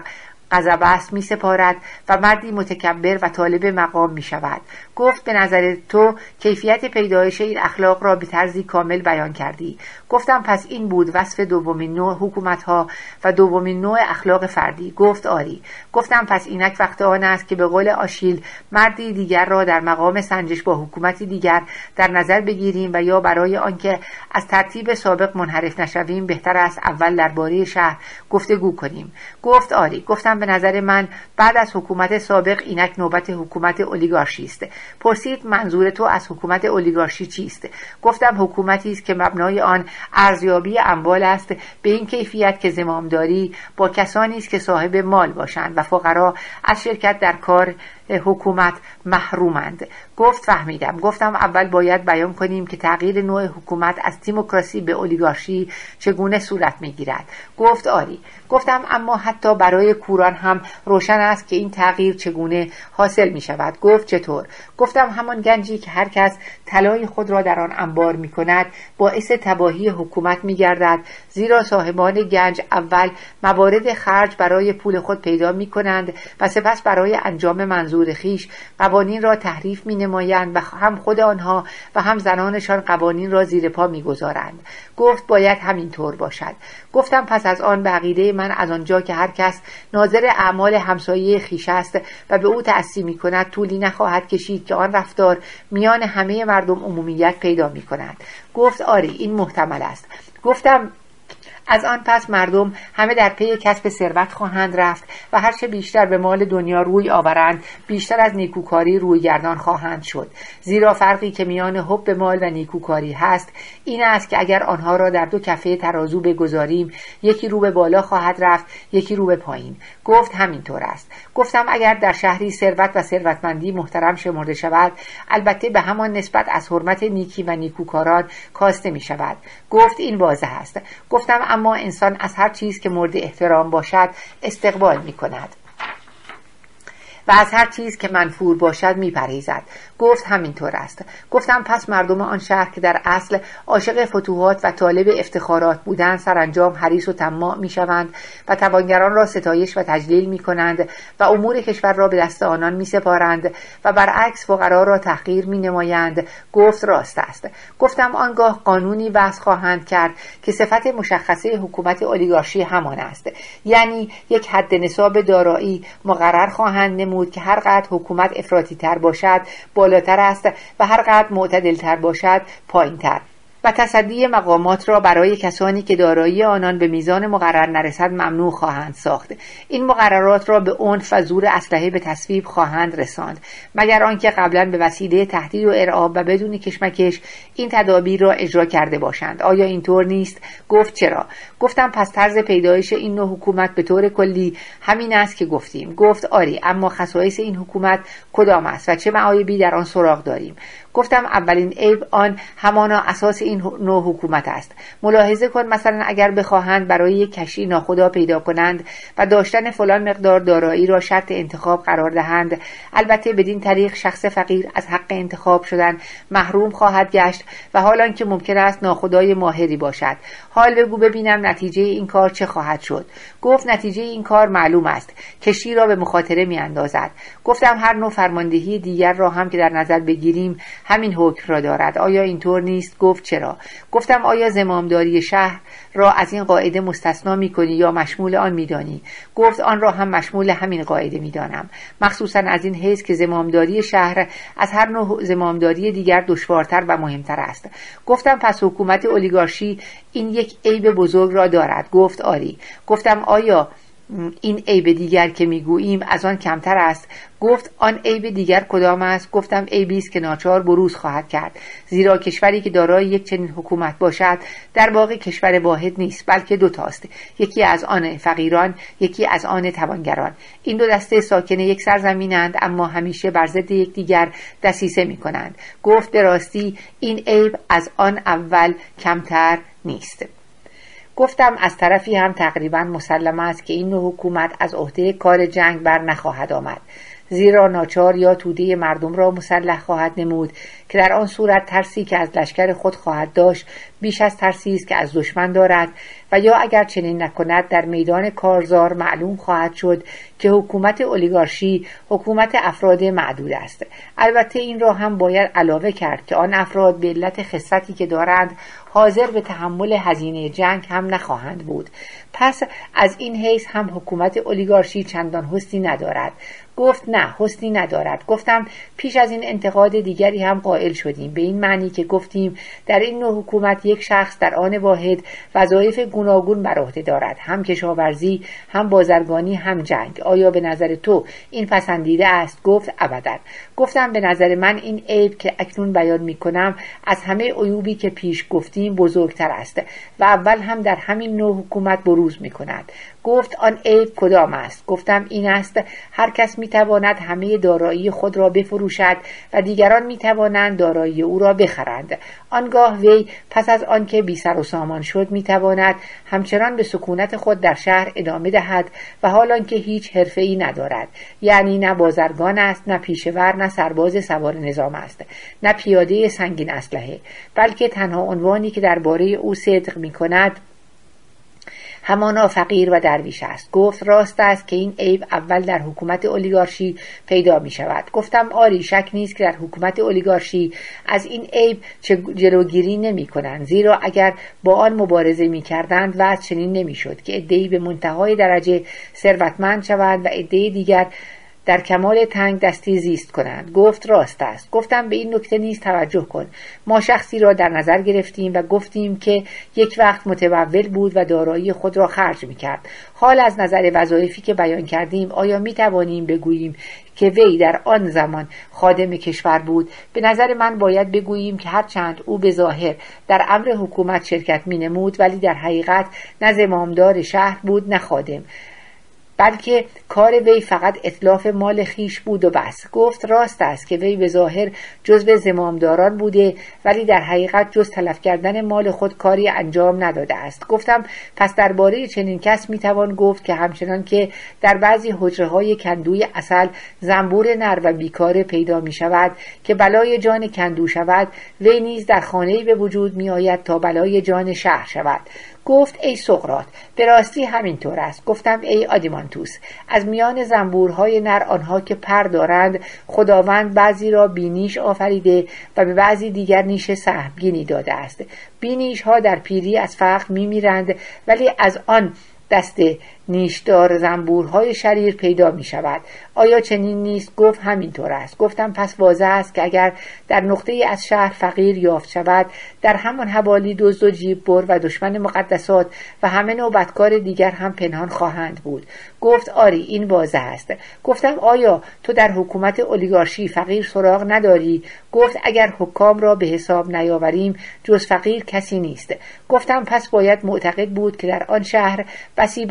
غضب است می سپارد و مردی متکبر و طالب مقام می شود گفت به نظر تو کیفیت پیدایش این اخلاق را به طرزی کامل بیان کردی. گفتم پس این بود وصف دومین نوع حکومت ها و دومین نوع اخلاق فردی. گفت آری. گفتم پس اینک وقت آن است که به قول آشیل مردی دیگر را در مقام سنجش با حکومتی دیگر در نظر بگیریم و یا برای آنکه از ترتیب سابق منحرف نشویم بهتر است اول درباره شهر گفتگو کنیم. گفت آری. گفتم به نظر من بعد از حکومت سابق اینک نوبت حکومت اولیگارشی است. پرسید منظور تو از حکومت اولیگارشی چیست؟ گفتم حکومتی است که مبنای آن ارزیابی اموال است به این کیفیت که زمامداری با کسانی است که صاحب مال باشند و فقرا از شرکت در کار حکومت محرومند. گفت فهمیدم. گفتم اول باید بیان کنیم که تغییر نوع حکومت از دیموکراسی به اولیگارشی چگونه صورت می‌گیرد. گفت آری. گفتم اما حتی برای کوران هم روشن است که این تغییر چگونه حاصل می شود گفت چطور؟ گفتم همان گنجی که هر کس طلای خود را در آن انبار می کند باعث تباهی حکومت می گردد زیرا صاحبان گنج اول موارد خرج برای پول خود پیدا می کنند و سپس برای انجام منظور خیش قوانین را تحریف می نمایند و هم خود آنها و هم زنانشان قوانین را زیر پا می گذارند. گفت باید همینطور باشد. گفتم پس از آن بقیده من از آنجا که هر کس ناظر اعمال همسایه خیش است و به او تأثیر می کند طولی نخواهد کشید که آن رفتار میان همه مردم عمومیت پیدا می کند گفت آری این محتمل است. گفتم از آن پس مردم همه در پی کسب ثروت خواهند رفت و هرچه بیشتر به مال دنیا روی آورند بیشتر از نیکوکاری روی گردان خواهند شد. زیرا فرقی که میان حب مال و نیکوکاری هست این است که اگر آنها را در دو کفه ترازو بگذاریم یکی رو به بالا خواهد رفت یکی رو به پایین. گفت همینطور است. گفتم اگر در شهری ثروت و ثروتمندی محترم شمرده شود البته به همان نسبت از حرمت نیکی و نیکوکاران کاسته می شود. گفت این واضح است. گفتم اما انسان از هر چیز که مورد احترام باشد استقبال می کند و از هر چیز که منفور باشد میپرهیزد گفت همینطور است. گفتم پس مردم آن شهر که در اصل عاشق فتوحات و طالب افتخارات بودند سرانجام حریص و طماع می‌شوند و توانگران را ستایش و تجلیل می‌کنند و امور کشور را به دست آنان میسپارند و برعکس فقرا را تحقیر مینمایند. گفت راست است. گفتم آنگاه قانونی وضع خواهند کرد که صفت مشخصه حکومت اولیگارشی همان است. یعنی یک حد نصاب دارایی مقرر خواهند نمود که هر قدر حکومت افراطی تر باشد بالاتر است و هر قدر معتدل تر باشد پایین تر و تصدی مقامات را برای کسانی که دارایی آنان به میزان مقرر نرسد ممنوع خواهند ساخت. این مقررات را به عنف و زور اسلحه به تصویب خواهند رساند. مگر آنکه قبلا به وسیله تهدید و ارعاب و بدون کشمکش این تدابیر را اجرا کرده باشند. آیا اینطور نیست؟ گفت چرا؟ گفتم پس طرز پیدایش این نوع حکومت به طور کلی همین است که گفتیم. گفت آری اما خصایص این حکومت کدام است و چه معایبی در آن سراغ داریم؟ گفتم اولین عیب آن همانا اساس این نوع حکومت است. ملاحظه کن مثلا اگر بخواهند برای یک کشی ناخدا پیدا کنند و داشتن فلان مقدار دارایی را شرط انتخاب قرار دهند البته بدین طریق شخص فقیر از حق انتخاب شدن محروم خواهد گشت و حال که ممکن است ناخدای ماهری باشد. حال بگو ببینم نتیجه این کار چه خواهد شد. گفت نتیجه این کار معلوم است. کشی را به مخاطره می اندازد گفتم هر نوع فرماندهی دیگر را هم که در نظر بگیریم همین حکم را دارد. آیا اینطور نیست؟ گفت چرا؟ گفتم آیا زمامداری شهر را از این قاعده مستثنا می کنی یا مشمول آن میدانی؟ گفت آن را هم مشمول همین قاعده می‌دانم. مخصوصا از این حیث که زمامداری شهر از هر نوع زمامداری دیگر دشوارتر و مهمتر است. گفتم پس حکومت اولیگارشی این یک عیب بزرگ را دارد. گفت آری. گفتم آیا این عیب دیگر که می‌گوییم از آن کمتر است. گفت آن عیب دیگر کدام است؟ گفتم عیبی است که ناچار بروز خواهد کرد. زیرا کشوری که دارای یک چنین حکومت باشد در واقع کشور واحد نیست بلکه دو تاست. یکی از آن فقیران یکی از آن توانگران. این دو دسته ساکن یک سرزمینند اما همیشه بر ضد یکدیگر دسیسه می کنند گفت به راستی این عیب از آن اول کمتر نیست. گفتم از طرفی هم تقریبا مسلم است که این نوع حکومت از عهده کار جنگ بر نخواهد آمد. زیرا ناچار یا توده مردم را مسلح خواهد نمود که در آن صورت ترسی که از لشکر خود خواهد داشت بیش از ترسی است که از دشمن دارد و یا اگر چنین نکند در میدان کارزار معلوم خواهد شد که حکومت اولیگارشی حکومت افراد معدود است. البته این را هم باید علاوه کرد که آن افراد به علت خصتی که دارند حاضر به تحمل هزینه جنگ هم نخواهند بود. پس از این حیث هم حکومت اولیگارشی چندان حسنی ندارد. گفت نه حسنی ندارد. گفتم پیش از این انتقاد دیگری هم قائل شدیم. به این معنی که گفتیم در این نوع حکومت یک شخص در آن واحد وظایف گوناگون بر عهده دارد. هم کشاورزی هم بازرگانی هم جنگ. آیا به نظر تو این پسندیده است؟ گفت ابدا. گفتم به نظر من این عیب که اکنون بیان می کنم از همه عیوبی که پیش گفتیم بزرگتر است و اول هم در همین نوع حکومت بروز می کند. گفت آن عیب کدام است؟ گفتم این است هر کس می تواند همه دارایی خود را بفروشد و دیگران می توانند دارایی او را بخرند. آنگاه وی پس از آنکه بی سر و سامان شد می تواند همچنان به سکونت خود در شهر ادامه دهد و حال که هیچ حرفه ای ندارد. یعنی نه بازرگان است نه پیشور نه سرباز سوار نظام است نه پیاده سنگین اسلحه بلکه تنها عنوانی که درباره او صدق می کند همانا فقیر و درویش است. گفت راست است که این عیب اول در حکومت اولیگارشی پیدا می شود. گفتم آری شک نیست که در حکومت اولیگارشی از این عیب جلوگیری نمی کنند. زیرا اگر با آن مبارزه می کردند و چنین نمی شد که عدهای به منتهای درجه ثروتمند شوند و عده دیگر در کمال تنگ دستی زیست کنند. گفت راست است. گفتم به این نکته نیز توجه کن. ما شخصی را در نظر گرفتیم و گفتیم که یک وقت متول بود و دارایی خود را خرج می کرد حال از نظر وظایفی که بیان کردیم آیا می توانیم بگوییم که وی در آن زمان خادم کشور بود؟ به نظر من باید بگوییم که هرچند او به ظاهر در امر حکومت شرکت می نمود ولی در حقیقت نه زمامدار شهر بود نه خادم. بلکه کار وی فقط اطلاف مال خیش بود و بس. گفت راست است که وی به ظاهر جزو زمامداران بوده ولی در حقیقت جز تلف کردن مال خود کاری انجام نداده است. گفتم پس درباره چنین کس می‌توان گفت که همچنان که در بعضی حجره های کندوی اصل زنبور نر و بیکاره پیدا می شود که بلای جان کندو شود وی نیز در خانه به وجود می آید تا بلای جان شهر شود. گفت ای سقرات به راستی همینطور است. گفتم ای آدیمانتوس از میان زنبورهای نر آنها که پر دارند خداوند بعضی را بینیش آفریده و به بعضی دیگر نیش سهمگینی داده است. بینیش ها در پیری از فقر میمیرند ولی از آن دست نیشدار زنبورهای شریر پیدا می شود. آیا چنین نیست؟ گفت همینطور است. گفتم پس واضح است که اگر در نقطه از شهر فقیر یافت شود در همان حوالی دزد و جیب بر و دشمن مقدسات و همه نوع بدکار دیگر هم پنهان خواهند بود. گفت آری این واضح است. گفتم آیا تو در حکومت اولیگارشی فقیر سراغ نداری؟ گفت اگر حکام را به حساب نیاوریم جز فقیر کسی نیست. گفتم پس باید معتقد بود که در آن شهر بسی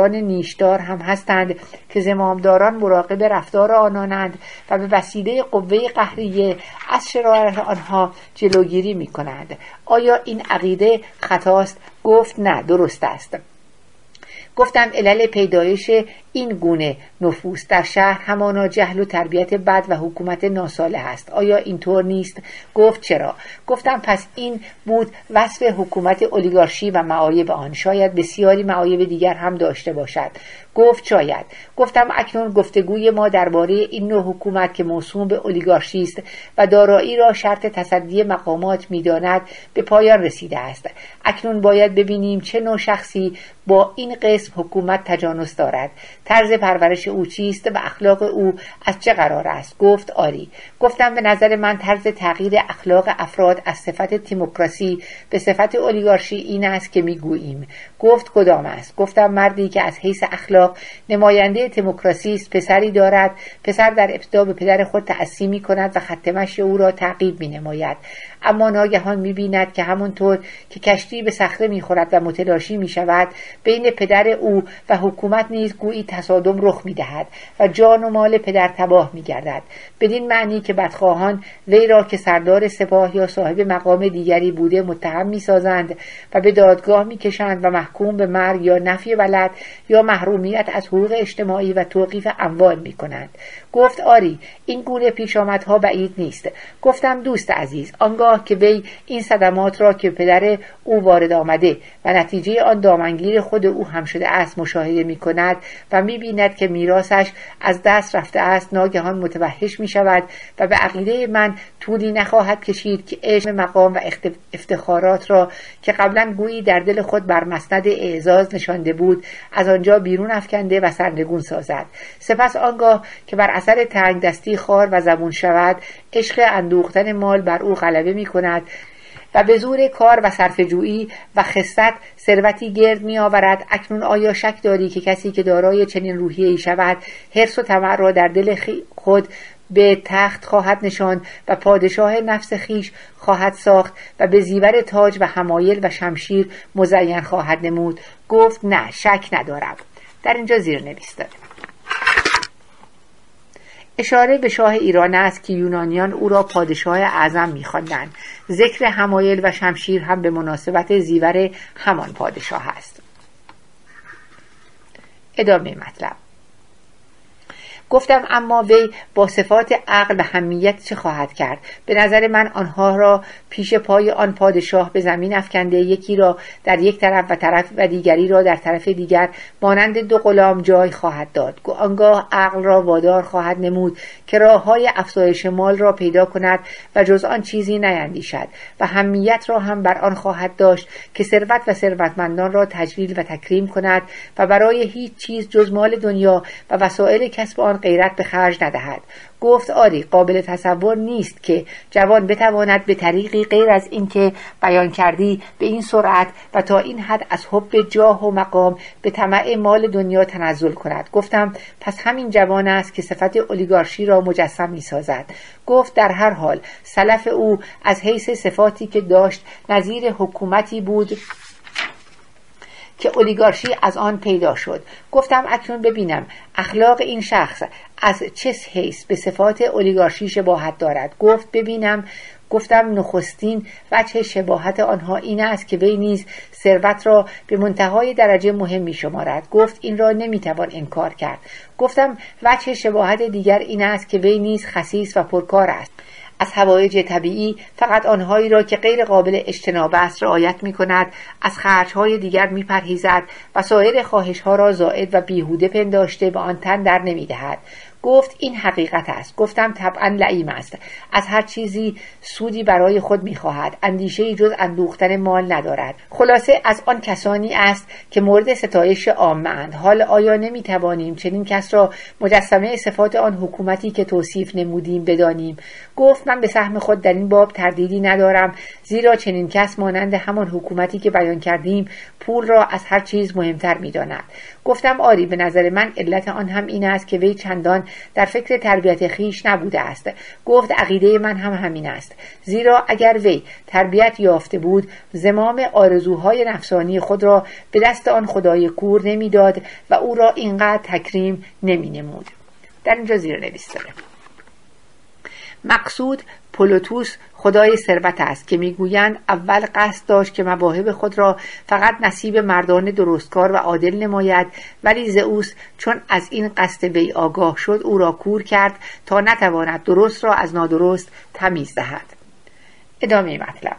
بدکاران نیشدار هم هستند که زمامداران مراقب رفتار آنانند و به وسیله قوه قهریه از شرارت آنها جلوگیری می کنند آیا این عقیده خطاست؟ گفت نه درست است. گفتم علل پیدایش این گونه نفوس در شهر همانا جهل و تربیت بد و حکومت ناساله است. آیا اینطور نیست؟ گفت چرا؟ گفتم پس این بود وصف حکومت اولیگارشی و معایب آن. شاید بسیاری معایب دیگر هم داشته باشد. گفت شاید. گفتم اکنون گفتگوی ما درباره این نوع حکومت که موسوم به اولیگارشی است و دارایی را شرط تصدی مقامات می‌داند به پایان رسیده است. اکنون باید ببینیم چه نوع شخصی با این قسم حکومت تجانس دارد. طرز پرورش او چیست و اخلاق او از چه قرار است؟ گفت آری. گفتم به نظر من طرز تغییر اخلاق افراد از صفت تیموکراسی به صفت اولیگارشی این است که می‌گوییم. گفت کدام است؟ گفتم مردی که از حیث اخلاق نماینده تیموکراسی است پسری دارد. پسر در ابتدا به پدر خود تأسی می کند و خط او را تعقیب می نماید اما ناگهان می بیند که همونطور که کشتی به صخره می خورد و متلاشی می شود بین پدر او و حکومت نیز گویی تصادم رخ می دهد و جان و مال پدر تباه می گردد بدین معنی که بدخواهان وی را که سردار سپاه یا صاحب مقام دیگری بوده متهم می سازند و به دادگاه می کشند و محکوم به مرگ یا نفی ولد یا محرومیت از حقوق اجتماعی و توقیف اموال می کنند گفت آری این گونه پیشامدها بعید نیست. گفتم دوست عزیز آنگاه که وی این صدمات را که پدر او وارد آمده و نتیجه آن دامنگیر خود او هم شده است مشاهده می کند و می بیند که میراسش از دست رفته است ناگهان متوحش می شود و به عقیده من طولی نخواهد کشید که عشق مقام و افتخارات را که قبلا گویی در دل خود بر مسند اعزاز نشانده بود از آنجا بیرون افکنده و سرنگون سازد. سپس آنگاه که بر اثر تنگ دستی خار و زبون شود عشق اندوختن مال بر او غلبه می کند و به زور کار و صرفه‌جویی و خصت ثروتی گرد می آورد. اکنون آیا شک داری که کسی که دارای چنین روحیه‌ای شود حرص و طمع را در دل خود به تخت خواهد نشاند و پادشاه نفس خیش خواهد ساخت و به زیور تاج و حمایل و شمشیر مزین خواهد نمود. گفت نه شک ندارم. در اینجا زیر نویس داره. اشاره به شاه ایران است که یونانیان او را پادشاه اعظم میخواندند. ذکر حمایل و شمشیر هم به مناسبت زیور همان پادشاه است. ادامه مطلب. گفتم اما وی با صفات عقل و همیت چه خواهد کرد؟ به نظر من آنها را پیش پای آن پادشاه به زمین افکنده یکی را در یک طرف و طرف و دیگری را در طرف دیگر مانند دو غلام جای خواهد داد. آنگاه عقل را وادار خواهد نمود که راه های افزایش مال را پیدا کند و جز آن چیزی نیندیشد و همیت را هم بر آن خواهد داشت که ثروت و ثروتمندان را تجلیل و تکریم کند و برای هیچ چیز جز مال دنیا و وسایل کسب آن غیرت به خرج ندهد. گفت آری قابل تصور نیست که جوان بتواند به طریقی غیر از اینکه بیان کردی به این سرعت و تا این حد از حب جاه و مقام به طمع مال دنیا تنزل کند. گفتم پس همین جوان است که صفت اولیگارشی را مجسم می سازد گفت در هر حال سلف او از حیث صفاتی که داشت نظیر حکومتی بود که اولیگارشی از آن پیدا شد. گفتم اکنون ببینم اخلاق این شخص از چه حیث به صفات اولیگارشی شباهت دارد. گفت ببینم. گفتم نخستین وجه شباهت آنها این است که وی نیز ثروت را به منتهای درجه مهم می شمارد گفت این را نمی‌توان انکار کرد. گفتم وجه شباهت دیگر این است که وی نیز خسیس و پرکار است. از هوایج طبیعی فقط آنهایی را که غیر قابل اجتناب است رعایت می کند از خرچهای دیگر می پرهیزد و سایر خواهشها را زائد و بیهوده پنداشته به آن تن در نمی دهد گفت این حقیقت است. گفتم طبعا لعیم است. از هر چیزی سودی برای خود می‌خواهد. اندیشه جز اندوختن مال ندارد. خلاصه از آن کسانی است که مورد ستایش عامه اند. حال آیا نمی‌توانیم چنین کس را مجسمه صفات آن حکومتی که توصیف نمودیم بدانیم؟ گفت من به سهم خود در این باب تردیدی ندارم زیرا چنین کس مانند همان حکومتی که بیان کردیم پول را از هر چیز مهمتر می‌داند. گفتم آری به نظر من علت آن هم این است که وی چندان در فکر تربیت خیش نبوده است. گفت عقیده من هم همین است. زیرا اگر وی تربیت یافته بود زمام آرزوهای نفسانی خود را به دست آن خدای کور نمی‌داد و او را اینقدر تکریم نمی نمود در اینجا زیر نویس داره. مقصود پولوتوس خدای ثروت است که می‌گویند اول قصد داشت که مواهب خود را فقط نصیب مردان درستکار و عادل نماید ولی زئوس چون از این قصد وی آگاه شد او را کور کرد تا نتواند درست را از نادرست تمیز دهد. ادامه مطلب.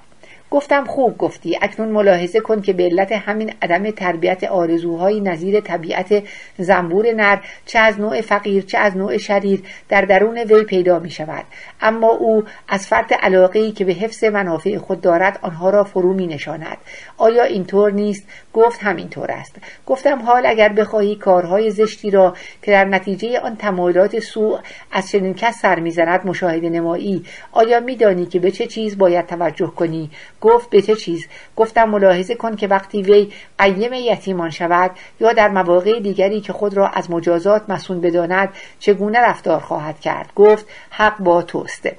گفتم خوب گفتی. اکنون ملاحظه کن که به علت همین عدم تربیت آرزوهای نظیر طبیعت زنبور نر چه از نوع فقیر چه از نوع شریر در درون وی پیدا می شود. اما او از فرط علاقه که به حفظ منافع خود دارد آنها را فرو می نشاند. آیا اینطور نیست؟ گفت همینطور است. گفتم حال اگر بخواهی کارهای زشتی را که در نتیجه آن تمایلات سوء از چنین کس سر می‌زند مشاهده نمایی آیا میدانی که به چه چیز باید توجه کنی؟ گفت به چه چیز. گفتم ملاحظه کن که وقتی وی قیم یتیمان شود یا در مواقع دیگری که خود را از مجازات مسون بداند چگونه رفتار خواهد کرد؟ گفت حق با توست.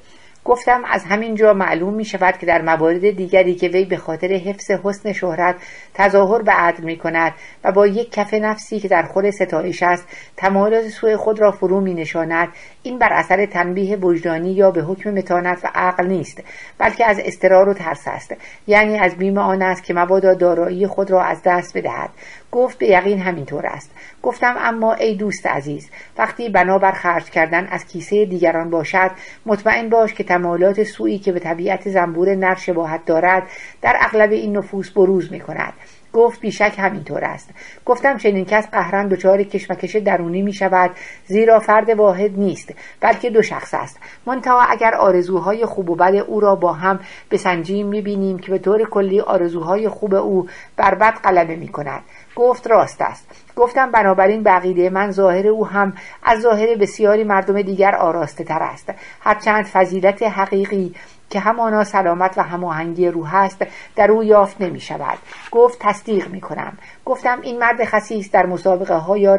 گفتم از همین جا معلوم می شود که در موارد دیگری که وی به خاطر حفظ حسن شهرت تظاهر به عدل می کند و با یک کف نفسی که در خود ستایش است تمایلات سوی خود را فرو می نشاند این بر اثر تنبیه وجدانی یا به حکم متانت و عقل نیست بلکه از استرار و ترس است. یعنی از بیم آن است که مبادا دارایی خود را از دست بدهد. گفت به یقین همینطور است. گفتم اما ای دوست عزیز وقتی بنابر خرج کردن از کیسه دیگران باشد مطمئن باش که تمایلات سویی که به طبیعت زنبور نر شباهت دارد در اغلب این نفوس بروز می کند گفت بیشک همینطور است. گفتم چنین کس قهرن دچار کشمکش درونی می شود زیرا فرد واحد نیست بلکه دو شخص است. منتها اگر آرزوهای خوب و بد او را با هم بسنجیم می بینیم که به طور کلی آرزوهای خوب او بر بد غلبه می کند گفت راست است. گفتم بنابراین بقیده من ظاهر او هم از ظاهر بسیاری مردم دیگر آراسته تر است. هرچند فضیلت حقیقی که همانا سلامت و هماهنگی روح است در او یافت نمی شود گفت تصدیق می کنم گفتم این مرد خصیص در مسابقه ها یا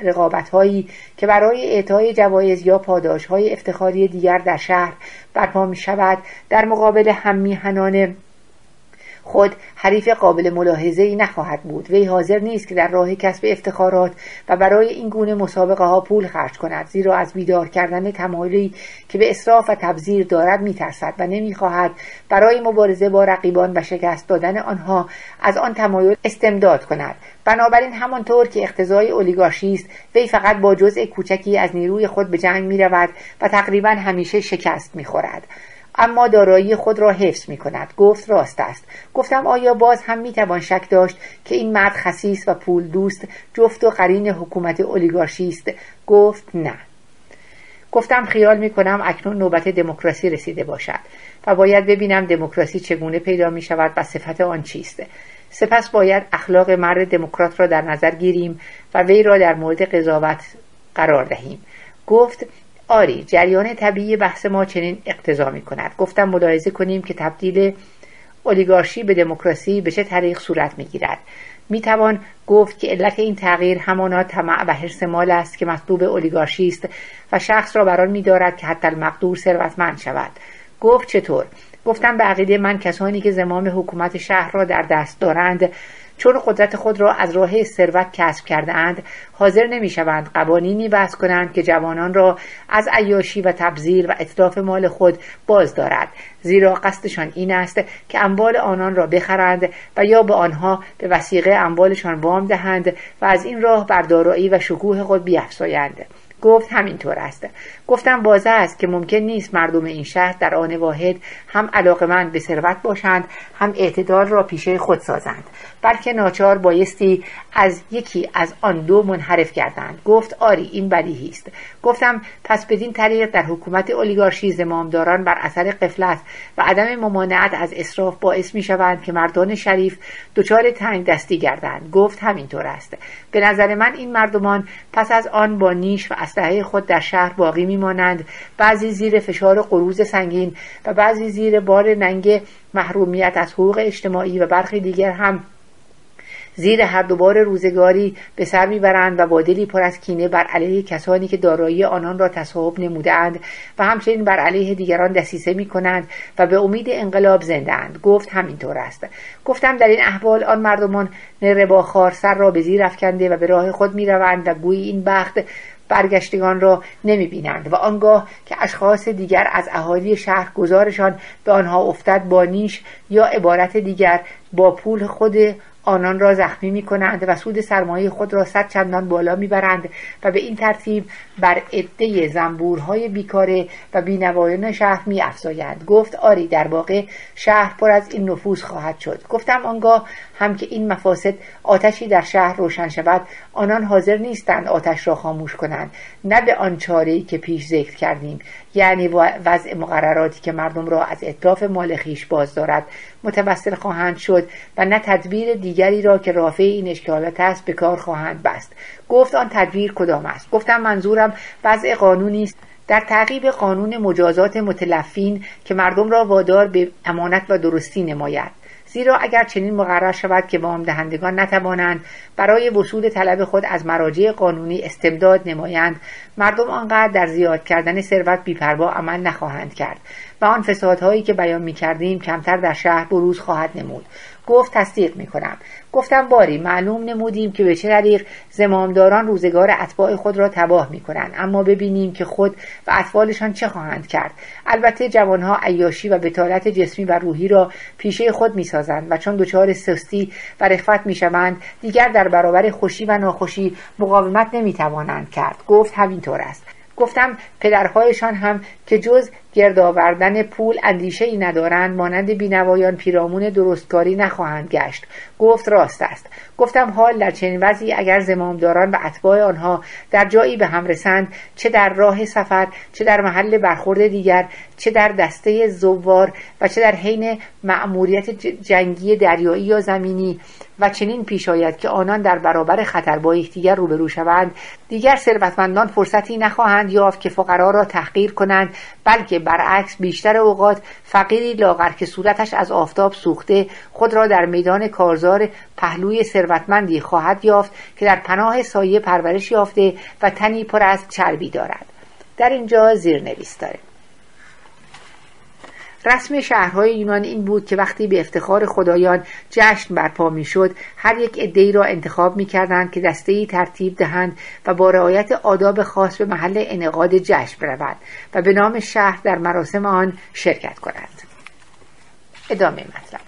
رقابت هایی که برای اعطای جوایز یا پاداش های افتخاری دیگر در شهر برپا می شود در مقابل هم میهنان خود حریف قابل ملاحظه ای نخواهد بود وی حاضر نیست که در راه کسب افتخارات و برای این گونه مسابقه ها پول خرج کند زیرا از بیدار کردن تمایلی که به اصراف و تبذیر دارد میترسد و نمی‌خواهد برای مبارزه با رقیبان و شکست دادن آنها از آن تمایل استمداد کند بنابراین همانطور که اقتضای اولیگارشی است وی فقط با جزء کوچکی از نیروی خود به جنگ می رود و تقریبا همیشه شکست می خورد. اما دارایی خود را حفظ می کند گفت راست است. گفتم آیا باز هم می توان شک داشت که این مرد خسیس و پول دوست جفت و قرین حکومت اولیگارشی است؟ گفت نه. گفتم خیال می کنم اکنون نوبت دموکراسی رسیده باشد و باید ببینم دموکراسی چگونه پیدا می شود و صفت آن چیست. سپس باید اخلاق مرد دموکرات را در نظر گیریم و وی را در مورد قضاوت قرار دهیم. گفت آری جریان طبیعی بحث ما چنین اقتضا می کند گفتم ملاحظه کنیم که تبدیل اولیگارشی به دموکراسی به چه طریق صورت می گیرد می توان گفت که علت این تغییر همانا طمع و حرس مال است که مطلوب اولیگارشی است و شخص را بران می دارد که حتی المقدور ثروتمند شود. گفت چطور؟ گفتم به عقیده من کسانی که زمام حکومت شهر را در دست دارند چون قدرت خود را از راه ثروت کسب کرده اند حاضر نمی شوند قوانینی وضع کنند که جوانان را از عیاشی و تبذیر و اطلاف مال خود باز دارد. زیرا قصدشان این است که اموال آنان را بخرند و یا به آنها به وسیقه اموالشان وام دهند و از این راه بر دارایی و شکوه خود بیافزایند گفت همینطور است. گفتم بازه است که ممکن نیست مردم این شهر در آن واحد هم علاقمند به ثروت باشند هم اعتدال را پیشه خود سازند بلکه ناچار بایستی از یکی از آن دو منحرف کردند گفت آری این بدیهی است. گفتم پس بدین طریق در حکومت اولیگارشی زمامداران بر اثر قفلت و عدم ممانعت از اصراف باعث می شوند که مردان شریف دچار تنگ دستی گردند. گفت همینطور است. به نظر من این مردمان پس از آن با نیش و اسلحه خود در شهر باقی میمانند. بعضی زیر فشار قروز سنگین و بعضی زیر بار ننگ محرومیت از حقوق اجتماعی و برخی دیگر هم. زیر هر دوبار روزگاری به سر می‌برند و با دلی پر از کینه بر علیه کسانی که دارایی آنان را تصاحب نمودهاند و همچنین بر علیه دیگران دسیسه می کنند و به امید انقلاب زندهاند. گفت همینطور است. گفتم در این احوال آن مردمان رباخار سر را به زیر افکنده و به راه خود می‌روند و گویی این بخت برگشتگان را نمی بینند و آنگاه که اشخاص دیگر از اهالی شهر گذارشان به آنها افتد با نیش یا عبارت دیگر با پول خود آنان را زخمی می کنند و سود سرمایه خود را صد چندان بالا می برند و به این ترتیب بر عده زنبورهای بیکاره و بینوایان شهر می افزایند گفت آری در واقع شهر پر از این نفوذ خواهد شد. گفتم آنگاه هم که این مفاسد آتشی در شهر روشن شود آنان حاضر نیستند آتش را خاموش کنند. نه به آن چاره که پیش ذکر کردیم یعنی وضع مقرراتی که مردم را از اطلاف مال خیش باز دارد. متوسل خواهند شد و نه تدبیر دیگری را که رافع این اشکالات است به کار خواهند بست. گفت آن تدبیر کدام است؟ گفتم منظورم وضع قانونی است. در تعقیب قانون مجازات متلفین که مردم را وادار به امانت و درستی نماید. زیرا اگر چنین مقرر شود که وام دهندگان نتوانند برای وصول طلب خود از مراجع قانونی استمداد نمایند مردم آنقدر در زیاد کردن ثروت بیپروا عمل نخواهند کرد و آن فسادهایی که بیان می کردیم کمتر در شهر بروز خواهد نمود. گفت تصدیق می کنم گفتم باری معلوم نمودیم که به چه طریق زمامداران روزگار اتباع خود را تباه می کنند اما ببینیم که خود و اطفالشان چه خواهند کرد. البته جوانها عیاشی و بتالت جسمی و روحی را پیشه خود می سازند و چون دچار سستی و رفت می شوند دیگر در برابر خوشی و ناخوشی مقاومت نمی توانند کرد. گفت همینطور است. گفتم پدرهایشان هم که جز گرد آوردن پول اندیشه ای ندارند مانند بینوایان پیرامون درستکاری نخواهند گشت. گفت راست است. گفتم حال در چنین وضعی اگر زمامداران و اتباع آنها در جایی به هم رسند چه در راه سفر چه در محل برخورد دیگر چه در دسته زوار و چه در حین مأموریت جنگی دریایی یا زمینی و چنین پیش آید که آنان در برابر خطر با یکدیگر روبرو شوند. دیگر ثروتمندان فرصتی نخواهند یافت که فقرا را تحقیر کنند بلکه برعکس بیشتر اوقات فقیری لاغر که صورتش از آفتاب سوخته خود را در میدان کارزار پهلوی ثروتمندی خواهد یافت که در پناه سایه پرورش یافته و تنی پر از چربی دارد. در اینجا زیرنویس داره رسم شهرهای یونان این بود که وقتی به افتخار خدایان جشن برپا می‌شد هر یک عدهای را انتخاب می‌کردند که دسته ترتیب دهند و با رعایت آداب خاص به محل انعقاد جشن برود و به نام شهر در مراسم آن شرکت کنند. ادامه مطلب.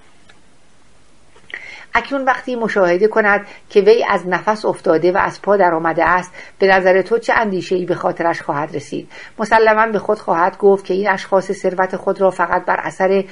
اکنون وقتی مشاهده کند که وی از نفس افتاده و از پا در آمده است به نظر تو چه اندیشه ای به خاطرش خواهد رسید؟ مسلما به خود خواهد گفت که این اشخاص ثروت خود را فقط بر اثر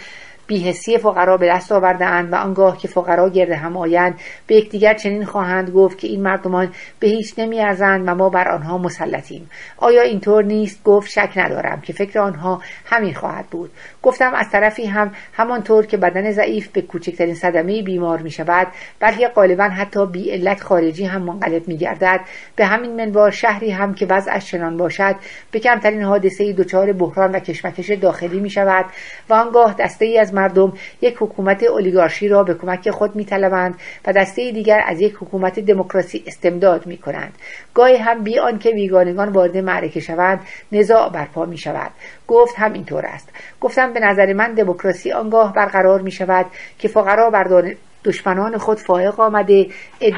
بیهسی فقرا به دست آوردهاند و آنگاه که فقرا گرد هم آیند به یکدیگر چنین خواهند گفت که این مردمان به هیچ نمیارزند و ما بر آنها مسلطیم. آیا اینطور نیست؟ گفت شک ندارم که فکر آنها همین خواهد بود. گفتم از طرفی هم همانطور که بدن ضعیف به کوچکترین صدمه بیمار می شود بلکه غالبا حتی بی علت خارجی هم منقلب می گردد به همین منوار شهری هم که وضعش چنان باشد به کمترین حادثه دچار بحران و کشمکش داخلی می شود و آنگاه دسته ای از مردم یک حکومت اولیگارشی را به کمک خود میطلبند و دسته دیگر از یک حکومت دموکراسی استمداد می کنند گاهی هم بی آنکه بیگانگان وارد معرکه شوند نزاع برپا می شود گفت همینطور است. گفتم نظر من دموکراسی آنگاه برقرار می شود که فقرا بر دشمنان خود فائق آمده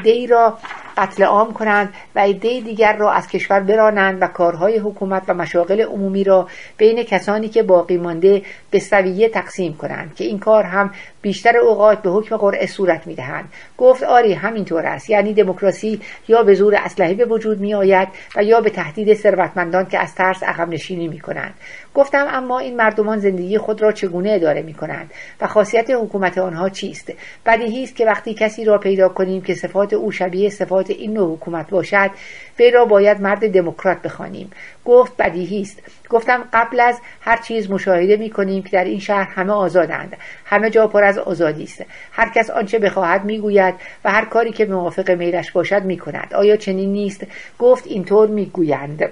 ای را قتل عام کنند و عده دیگر را از کشور برانند و کارهای حکومت و مشاغل عمومی را بین کسانی که باقی مانده به سویه تقسیم کنند که این کار هم بیشتر اوقات به حکم قرعه صورت می‌دهند. گفت آری همینطور است. یعنی دموکراسی یا به زور اسلحه به وجود می آید و یا به تهدید ثروتمندان که از ترس عقب نشینی می کنند گفتم اما این مردمان زندگی خود را چگونه اداره می کنند و خاصیت حکومت آنها چیست؟ بدیهی است که وقتی کسی را پیدا کنیم که صفات او شبیه صفات این نوع حکومت باشد وی را باید مرد دموکرات بخوانیم. گفت بدیهی است. گفتم قبل از هر چیز مشاهده می کنیم که در این شهر همه آزادند. همه جا پر از آزادی است. هر کس آنچه بخواهد می‌گوید و هر کاری که موافق میلش باشد می کند آیا چنین نیست؟ گفت اینطور می‌گویند.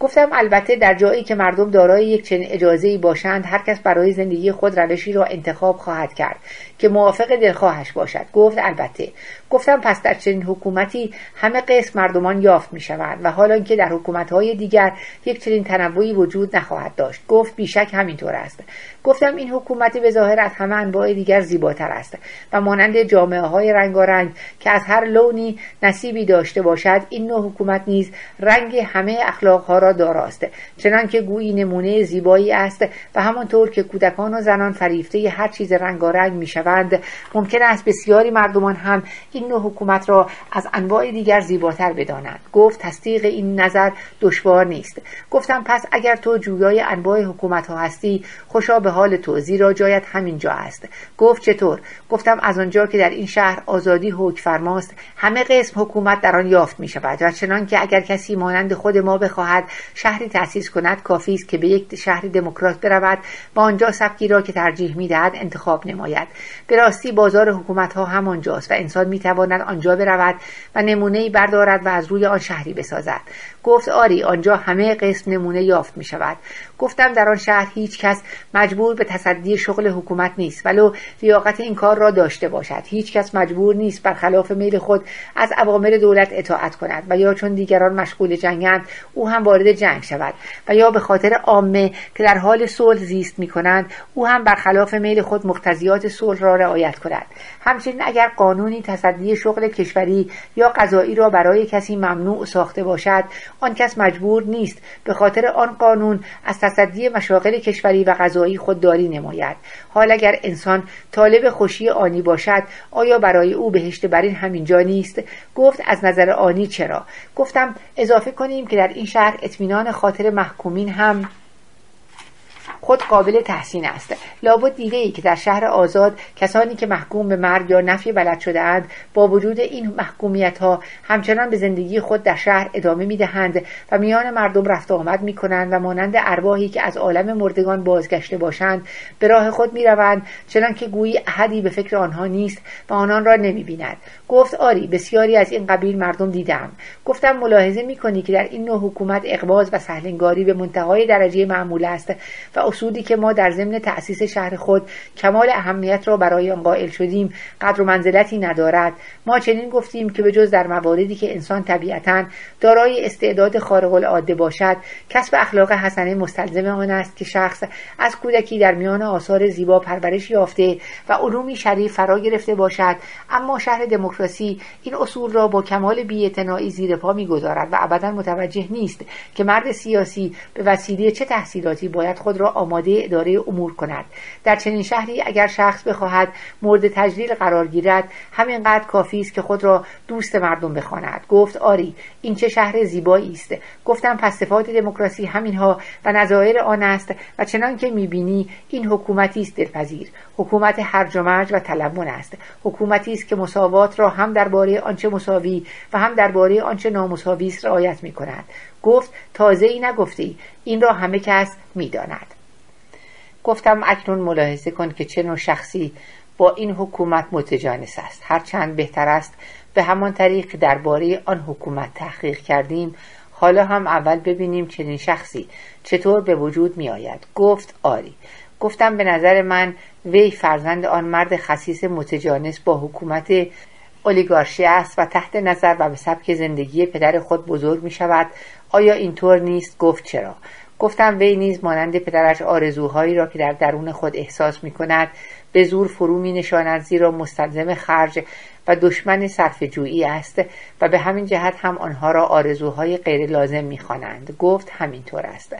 گفتم البته در جایی که مردم دارای یک چنین اجازه ای باشند هر کس برای زندگی خود روشی را انتخاب خواهد کرد که موافق دلخواهش باشد. گفت البته. گفتم پس در چنین حکومتی همه قسم مردمان یافت می شود و حالا که در حکومت های دیگر یک چنین تنوعی وجود نخواهد داشت. گفت بیشک همینطور است. گفتم این حکومت به ظاهر از همه انواع دیگر زیباتر است و مانند جامعه های رنگارنگ که از هر لونی نصیبی داشته باشد این نوع حکومت نیز رنگ همه اخلاق ها را داراست. چنانکه گویی نمونه زیبایی است و همانطور که کودکان و زنان فریفته هر چیز رنگارنگ می‌شوند ممکن است بسیاری مردمان هم این نوع حکومت را از انواع دیگر زیباتر بدانند گفت تصدیق این نظر دشوار نیست. گفتم پس اگر تو جویای انواع حکومت ها هستی خوشا به حال تو زیرا جایت همینجا است. گفت چطور؟ گفتم از آنجا که در این شهر آزادی حکم فرماست همه قسم حکومت در آن یافت می شود و چنان که اگر کسی مانند خود ما بخواهد شهری تأسیس کند کافی است که به یک شهر دموکرات برود و آنجا سبکی را که ترجیح می‌دهد انتخاب نماید. به راستی بازار حکومت ها همانجاست و انسان می‌تواند آنجا برود و نمونه بردارد و از روی آن شهری بسازد. گفت آری آنجا همه قسم نمونه یافت می شود گفتم در آن شهر هیچ کس مجبور به تصدی شغل حکومت نیست ولو لیاقت این کار را داشته باشد. هیچ کس مجبور نیست برخلاف میل خود از اوامر دولت اطاعت کند و یا چون دیگران مشغول جنگند او هم وارد جنگ شود و یا به خاطر عامه که در حال صلح زیست می کنند او هم برخلاف میل خود مقتضیات صلح را رعایت کند. همچنین اگر قانونی تصدی شغل کشوری یا قضایی را برای کسی ممنوع ساخته باشد آن کس مجبور نیست. به خاطر آن قانون از تصدی مشاغل کشوری و قضایی خودداری نماید. حال اگر انسان طالب خوشی آنی باشد آیا برای او بهشت برین همینجا نیست؟ گفت از نظر آنی چرا؟ گفتم اضافه کنیم که در این شهر اطمینان خاطر محکومین هم خود قابل تحسین است. لابد دیده ای که در شهر آزاد کسانی که محکوم به مرگ یا نفی بلد شده اند با وجود این محکومیت ها همچنان به زندگی خود در شهر ادامه می دهند و میان مردم رفت آمد می کنند و مانند ارواحی که از عالم مردگان بازگشته باشند به راه خود می روند چنان که گویی احدی به فکر آنها نیست و آنان را نمی بیند گفت آری بسیاری از این قبیل مردم دیدم گفتم ملاحظه می کنی که در این نوع حکومت اقباز و سهلنگاری به منتهای درجه معمول است و اصولی که ما در ضمن تأسیس شهر خود کمال اهمیت را برای آن قائل شدیم قدر و منزلتی ندارد. ما چنین گفتیم که به جز در مواردی که انسان طبیعتا دارای استعداد خارق العاده باشد کسب اخلاق حسنه مستلزم آن است که شخص از کودکی در میان آثار زیبا پرورش یافته و علومی شریف فرا گرفته باشد. اما شهر دموکراسی این اصول را با کمال بیاعتنایی زیر پا می‌گذارد و ابدا متوجه نیست که مرد سیاسی به وسیله چه تحصیلاتی باید خود را آماده اداره امور کند. در چنین شهری اگر شخص بخواهد مورد تجلیل قرار گیرد همینقدر کافی است که خود را دوست مردم بخواند. گفت آری این چه شهر زیبایی است. گفتم پس صفات دموکراسی همینها و نظایر آن است و چنان که می‌بینی این حکومتی است دلپذیر. حکومت هرج و مرج و تلمون است. حکومتی است که مساوات را هم درباره آنچه مساوی و هم درباره آنچه نامساوی است رعایت می کند گفت تازه ای نگفتی. این را همه کس می‌داند. گفتم اکنون ملاحظه کن که چه نوع شخصی با این حکومت متجانس است. هرچند بهتر است به همان طریق درباره آن حکومت تحقیق کردیم. حالا هم اول ببینیم چنین شخصی چطور به وجود می آید گفت آری. گفتم به نظر من وی فرزند آن مرد خصیص متجانس با حکومت اولیگارشی است و تحت نظر و به سبک زندگی پدر خود بزرگ می شود آیا اینطور نیست؟ گفت چرا؟ گفتم وی نیز مانند پدرش آرزوهایی را که در درون خود احساس می کند به زور فرو می نشاند زیرا مستلزم خرج و دشمن صرف جویی است و به همین جهت هم آنها را آرزوهای غیر لازم می خوانند. گفت همینطور است.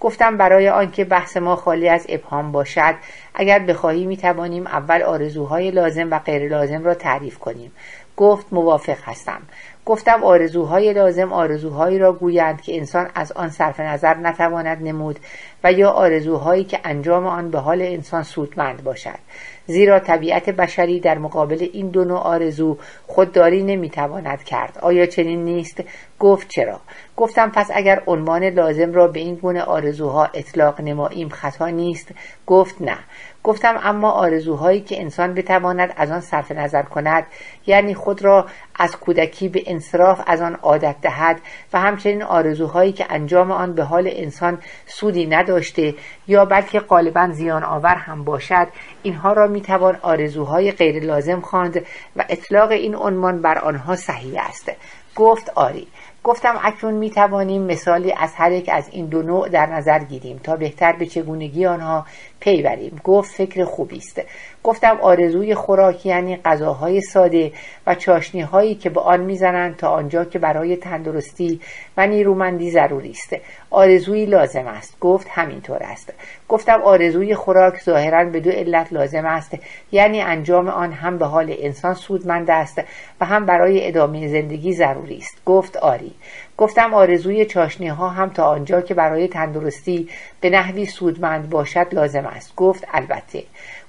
گفتم برای آنکه بحث ما خالی از ابهام باشد اگر بخواهی می توانیم اول آرزوهای لازم و غیر لازم را تعریف کنیم. گفت موافق هستم. گفتم آرزوهای لازم آرزوهایی را گویند که انسان از آن صرف نظر نتواند نمود و یا آرزوهایی که انجام آن به حال انسان سودمند باشد. زیرا طبیعت بشری در مقابل این دو نوع آرزو خودداری نمی‌تواند کرد. آیا چنین نیست؟ گفت چرا؟ گفتم پس اگر عنوان لازم را به این گونه آرزوها اطلاق نماییم خطا نیست. گفت نه. گفتم اما آرزوهایی که انسان بتواند از آن صرف نظر کند یعنی خود را از کودکی به انصراف از آن عادت دهد و همچنین آرزوهایی که انجام آن به حال انسان سودی نداشته یا بلکه غالبا زیان آور هم باشد اینها را می‌توان آرزوهای غیر لازم خواند و اطلاق این عنوان بر آنها صحیح است. گفت آری. گفتم اکنون می توانیم مثالی از هر یک از این دو نوع در نظر گیریم تا بهتر به چگونگی آنها پی بریم. گفت فکر خوبی است. گفتم آرزوی خوراک یعنی غذاهای ساده و چاشنی هایی که به آن می‌زنند تا آنجا که برای تندرستی و نیرومندی ضروری است. آرزوی لازم است. گفت همینطور است. گفتم آرزوی خوراک ظاهرا به دو علت لازم است. یعنی انجام آن هم به حال انسان سودمند است و هم برای ادامه زندگی ضروری است. گفت آری. گفتم آرزوی چاشنی ها هم تا آنجا که برای تندرستی به نحوی سودمند باشد لازم است. گفت البته.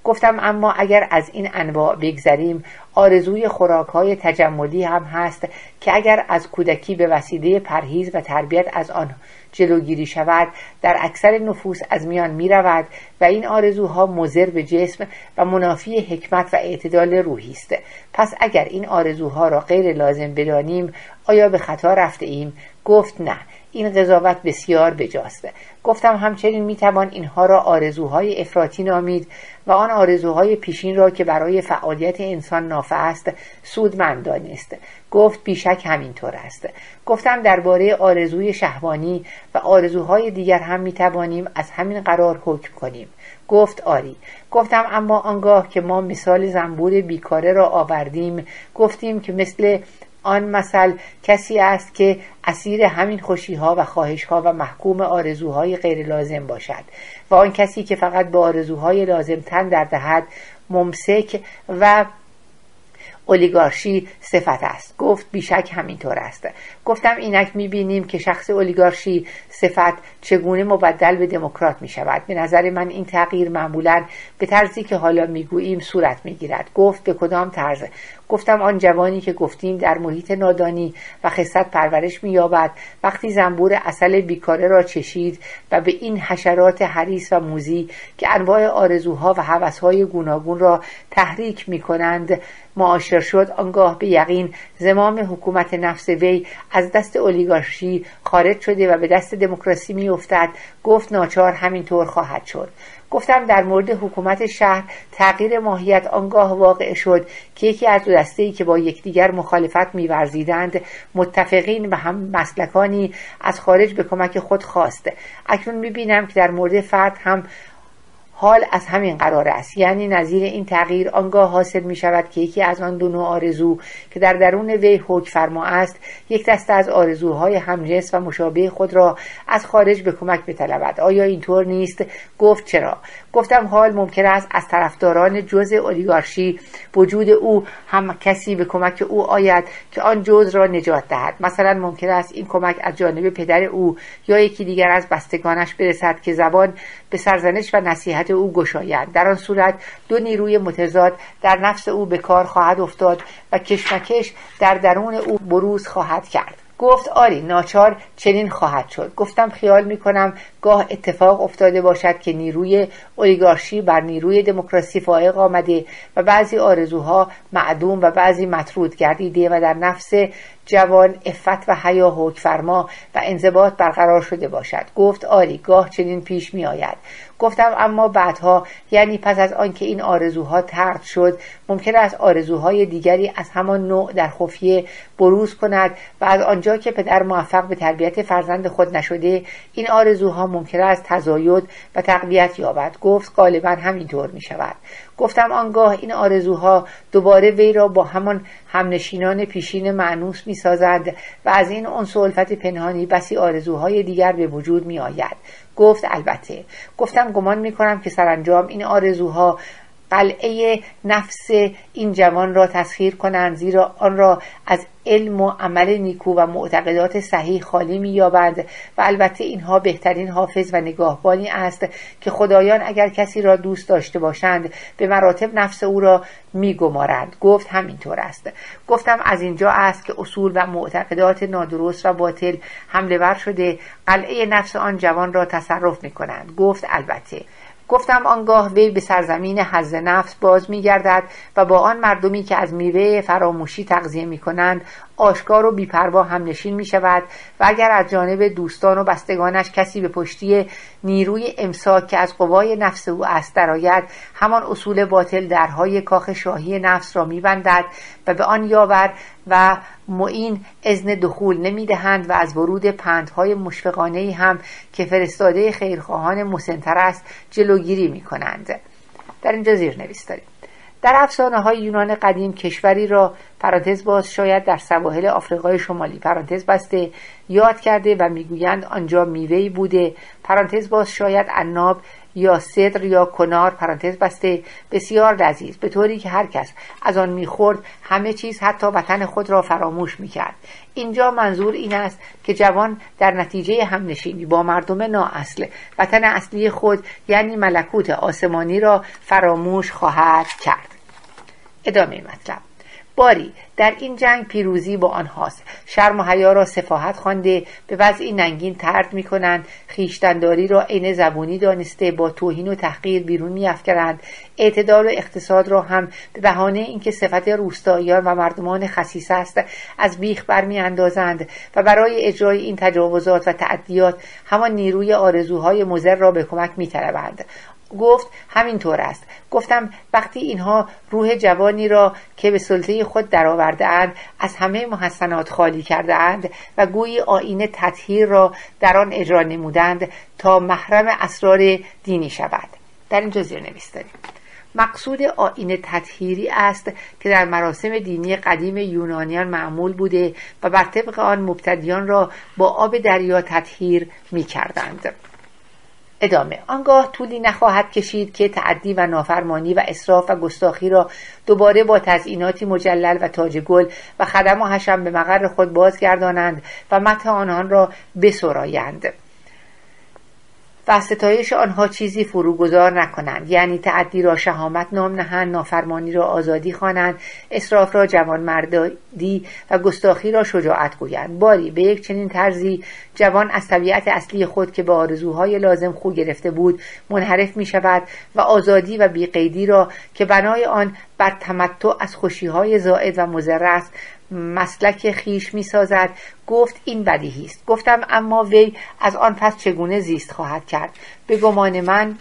گفتم اما اگر از این انواع بگذریم آرزوی خوراک های تجملی هم هست که اگر از کودکی به وسیله پرهیز و تربیت از آن جلوگیری شود در اکثر نفوس از میان می رود و این آرزوها مزر به جسم و منافی حکمت و اعتدال روحی است. پس اگر این آرزوها را غیر لازم بدانیم آیا به خطا رفته ایم؟ گفت نه. این قضاوت بسیار بجاسته. گفتم همچنین می‌توان اینها را آرزوهای افراطی نامید و آن آرزوهای پیشین را که برای فعالیت انسان نافع است سودمند دانست گفت بیشک همینطور است. گفتم درباره آرزوی شهوانی و آرزوهای دیگر هم می‌توانیم از همین قرار حکم کنیم. گفت آری. گفتم اما آنگاه که ما مثال زنبور بیکاره را آوردیم گفتیم که مثل آن مثل کسی است که اسیر همین خوشیها و خواهشها و محکوم آرزوهای غیر لازم باشد و آن کسی که فقط به آرزوهای لازم تن در دهد ممسک و اولیگارشی صفت است. گفت بیشک همینطور است. گفتم اینک می‌بینیم که شخص اولیگارشی صفت چگونه مبدل به دموکرات می شود به نظر من این تغییر معمولا به طرزی که حالا می‌گوییم صورت می‌گیرد. گفت به کدام طرز؟ گفتم آن جوانی که گفتیم در محیط نادانی و خصت پرورش مییابد. وقتی زنبور اصل بیکاره را چشید و به این حشرات حریص و موزی که انواع آرزوها و هوسهای گوناگون را تحریک می کنند معاشر شد. آنگاه به یقین زمام حکومت نفس وی از دست اولیگارشی خارج شده و به دست دموکراسی میافتد. گفت ناچار همینطور خواهد شد. گفتم در مورد حکومت شهر تغییر ماهیت آنگاه واقع شد که یکی از دو دسته ای که با یکدیگر مخالفت میورزیدند متفقین و هم مسلکانی از خارج به کمک خود خواست. اکنون می‌بینم که در مورد فرد هم حال از همین قرار است. یعنی نظیر این تغییر آنگاه حاصل می شود که یکی از آن دو نوع آرزو که در درون وی حکم فرما است یک دسته از آرزوهای همجنس و مشابه خود را از خارج به کمک بطلبد. آیا اینطور نیست؟ گفت چرا؟ گفتم حال ممکن است از طرفداران جز اولیگارشی وجود او هم کسی به کمک او آید که آن جز را نجات دهد. مثلا ممکن است این کمک از جانب پدر او یا یکی دیگر از بستگانش برسد که زبان به سرزنش و نصیحت او گشایند در آن صورت دو نیروی متضاد در نفس او به کار خواهد افتاد و کشمکش در درون او بروز خواهد کرد. گفت آری ناچار چنین خواهد شد. گفتم خیال می کنم گاه اتفاق افتاده باشد که نیروی اولیگارشی بر نیروی دموکراسی فائق آمده و بعضی آرزوها معدوم و بعضی مطرود گردیده و در نفس جوان افت و حیا حکم فرما و انضباط برقرار شده باشد. گفت آری گاه چنین پیش می آید. گفتم اما بعدها یعنی پس از آنکه این آرزوها ترد شد ممکن است آرزوهای دیگری از همان نوع در خفیه بروز کند و از آنجا که پدر موفق به تربیت فرزند خود نشده این آرزوها ممکن است تزاید و تقویت یابد. گفت غالبا همینطور می شود. گفتم آنگاه این آرزوها دوباره وی را با همان همنشینان پیشین معنوس می سازند و از این انس الفت پنهانی بسی آرزوهای دیگر به وجود می آید گفت البته. گفتم گمان می کنم که سرانجام این آرزوها قلعه نفس این جوان را تسخیر کنند زیرا آن را از علم و عمل نیکو و معتقدات صحیح خالی مییابند و البته اینها بهترین حافظ و نگاهبانی است که خدایان اگر کسی را دوست داشته باشند به مراتب نفس او را میگمارند. گفت همینطور است. گفتم از اینجا است که اصول و معتقدات نادرست و باطل حمله ور شده قلعه نفس آن جوان را تصرف می کنند گفت البته. گفتم آنگاه وی به سرزمین حز نفس باز میگردد و با آن مردمی که از میوه فراموشی تغذیه می کنند آشکار و بیپروا هم نشین می شود و اگر از جانب دوستان و بستگانش کسی به پشتی نیروی امساک که از قوای نفس او است درآید همان اصول باطل درهای کاخ شاهی نفس را میبندد و به آن یاور و معین اذن دخول نمی‌دهند و از ورود پندهای مشفقانه هم که فرستاده خیرخواهان مسنتر است جلوگیری می کنند در اینجا زیر نویس داریم. در افسانه های یونان قدیم کشوری را پرانتز باز شاید در سواحل آفریقای شمالی پرانتز بسته یاد کرده و می‌گویند آنجا میوهی بوده. پرانتز باز شاید عناب یا صدر یا کنار پرانتز بسته بسیار لذیذ به طوری که هر کس از آن می‌خورد همه چیز حتی وطن خود را فراموش می‌کرد. اینجا منظور این است که جوان در نتیجه همنشینی با مردم نااصل. وطن اصلی خود یعنی ملکوت آسمانی را فراموش خواهد کرد. ادامه مطلب. باری در این جنگ پیروزی با آنهاست. شرم و حیا را سفاهت خوانده به وضعی ننگین ترد می‌کنند. خویشتنداری را عین زبونی دانسته با توهین و تحقیر بیرون میافکنند اعتدال و اقتصاد را هم به بهانه اینکه صفت روستاییان و مردمان خصیص است از بیخ برمیاندازند و برای اجرای این تجاوزات و تعدیات همان نیروی آرزوهای مزر را به کمک میطلبند گفت همینطور است. گفتم وقتی اینها روح جوانی را که به سلطه خود درآورده اند از همه محسنات خالی کرده اند و گویی آین تطهیر را در آن اجرا نمودند تا محرم اسرار دینی شود. در اینجا زیر نویس داریم. مقصود آین تطهیری است که در مراسم دینی قدیم یونانیان معمول بوده و بر طبق آن مبتدیان را با آب دریا تطهیر می کردند. ادامه. آنگاه طولی نخواهد کشید که تعدی و نافرمانی و اصراف و گستاخی را دوباره با تزئیناتی مجلل و تاج گل و خدم و حشم به مقر خود بازگردانند و مت آنان را بسرایند. و ستایش آنها چیزی فروگذار نکنند. یعنی تعدی را شهامت نام نهند نافرمانی را آزادی خوانند اسراف را جوانمردی و گستاخی را شجاعت گویند. باری به یک چنین طرزی جوان از طبیعت اصلی خود که به آرزوهای لازم خو گرفته بود منحرف می شود و آزادی و بیقیدی را که بنای آن بر تمتع از خوشیهای زائد و مضر است مسلک خیش می سازد گفت این بدیهی است. گفتم اما وی از آن پس چگونه زیست خواهد کرد؟ به گمان من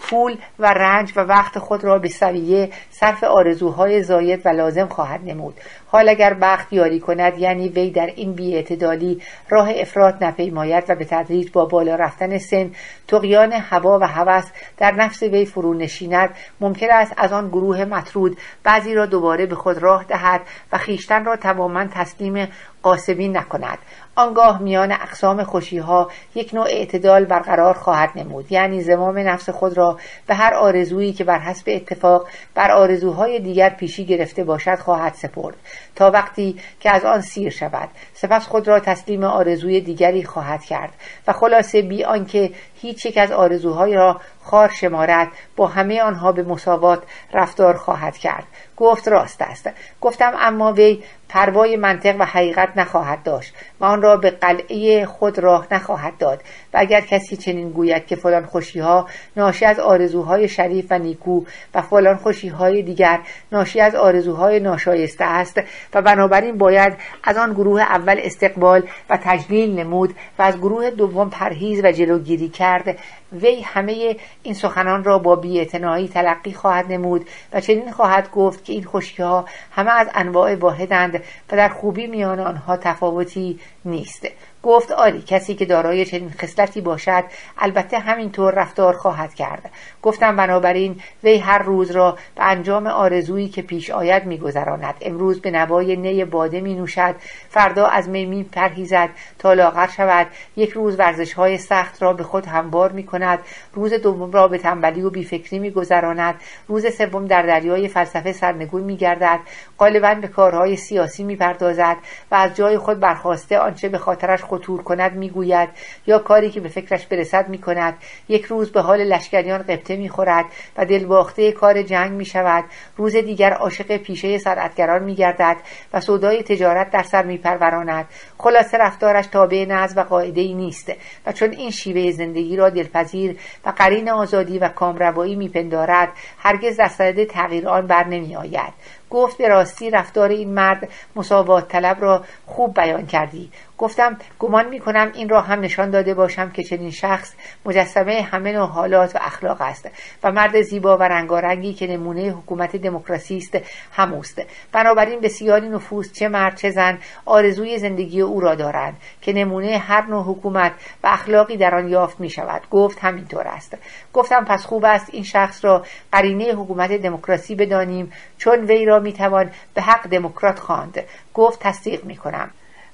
پول و رنج و وقت خود را به سویه صرف آرزوهای زاید و لازم خواهد نمود. حال اگر بخت یاری کند یعنی وی در این بیاعتدالی راه افراد نپیماید و به تدریج با بالا رفتن سن تقیان هوا و هوس در نفس وی فرو نشیند ممکن است از آن گروه مطرود بعضی را دوباره به خود راه دهد و خیشتن را تماما تسلیم قاسبی نکند. آنگاه میان اقسام خوشیها یک نوع اعتدال برقرار خواهد نمود. یعنی زمام نفس خود را به هر آرزویی که بر حسب اتفاق بر آرزوهای دیگر پیشی گرفته باشد خواهد سپرد. تا وقتی که از آن سیر شود سپس خود را تسلیم آرزوی دیگری خواهد کرد و خلاصه بی آنکه هیچ یک از آرزوهای را خار شمارد با همه آنها به مساوات رفتار خواهد کرد. گفت راست است. گفتم اما وی پروای منطق و حقیقت نخواهد داشت و آن را به قلعه خود راه نخواهد داد. و اگر کسی چنین گوید که فلان خوشی ها ناشی از آرزوهای شریف و نیکو و فلان خوشی های دیگر ناشی از آرزوهای ناشایسته است و بنابراین باید از آن گروه اول استقبال و تجلیل نمود و از گروه دوم پرهیز و جلوگیری کرد وی همه این سخنان را با بیاعتنایی تلقی خواهد نمود و چنین خواهد گفت که این خوشی ها همه از انواع واحدند و در خوبی میان آنها تفاوتی نیست. گفت آری کسی که دارای چنین خصلتی باشد البته همینطور رفتار خواهد کرد. گفتم بنابراین وی هر روز را به انجام آرزویی که پیش آید میگذراند. امروز به نوای نی باده می نوشد فردا از می می پرهیزد تا لاغر شود. یک روز ورزش های سخت را به خود هموار می کند روز دوم را به تنبلی و بیفکری می گذراند روز سوم در دریای فلسفه سرنگون می گردد غالبا به کارهای سیاسی می پردازد و از جای خود برخواسته آنچه به خاطرش خطور کند می‌گوید یا کاری که به فکرش برسد می‌کند. یک روز به حال لشکریان قبطه می‌خورد و دلباخته کار جنگ می‌شود. روز دیگر عاشق پیشه صنعتگران میگردد و سودای تجارت در سر میپروراند. خلاصه رفتارش تابع نظم و قاعده ای نیست و چون این شیوه زندگی را دلپذیر و قرین آزادی و کامروایی میپندارد هرگز در تغییر آن بر نمیآید. گفت به راستی رفتار این مرد مساوات طلب را خوب بیان کردی. گفتم گمان می کنم این را هم نشان داده باشم که چنین شخص مجسمه همه نوع حالات و اخلاق است و مرد زیبا و رنگارنگی که نمونه حکومت دموکراسی است هموست بنابراین بسیاری نفوس چه مرد چه زن آرزوی زندگی او را دارند که نمونه هر نوع حکومت و اخلاقی در آن یافت می شود گفت همینطور است. گفتم پس خوب است این شخص را قرینه حکومت دموکراسی بدانیم چون وی را می‌توان به حق دموکرات خواند. گفت تصدیق می‌کنم.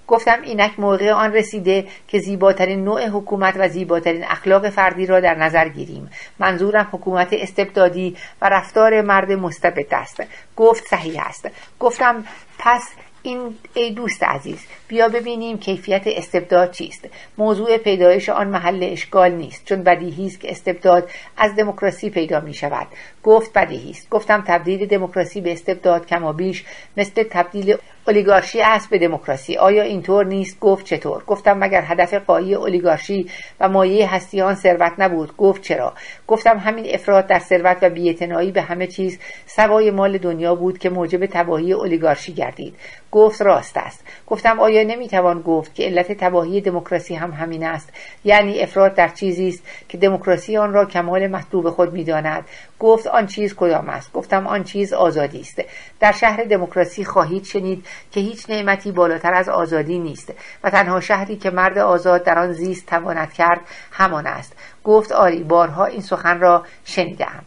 گفتم اینک موقع آن رسیده که زیباترین نوع حکومت و زیباترین اخلاق فردی را در نظر گیریم. منظورم حکومت استبدادی و رفتار مرد مستبد است. گفت صحیح است. گفتم پس این ای دوست عزیز بیا ببینیم کیفیت استبداد چیست. موضوع پیدایش آن محل اشکال نیست چون بدیهی است که استبداد از دموکراسی پیدا می شود. گفت بدیهی است. گفتم تبدیل دموکراسی به استبداد کما بیش مثل تبدیل اولیگارشی است به دموکراسی. آیا اینطور نیست؟ گفت چطور؟ گفتم مگر هدف قایی اولیگارشی و مایه هستی آن ثروت نبود. گفت چرا؟ گفتم همین افراد در ثروت و بیاعتنایی به همه چیز سوای مال دنیا بود که موجب تباهی اولیگارشی گردید. گفت راست است. گفتم آیا نمی‌توان گفت که علت تباهی دموکراسی هم همین است؟ یعنی افراد در چیزی است که دموکراسی آن را کمال مطلوب خود می‌داند. گفت آن چیز کدام است؟ گفتم آن چیز آزادی است. در شهر دموکراسی خواهید شنید که هیچ نعمتی بالاتر از آزادی نیست و تنها شهری که مرد آزاد در آن زیست تواند کرد همان است. گفت آری بارها این سخن را شنیدم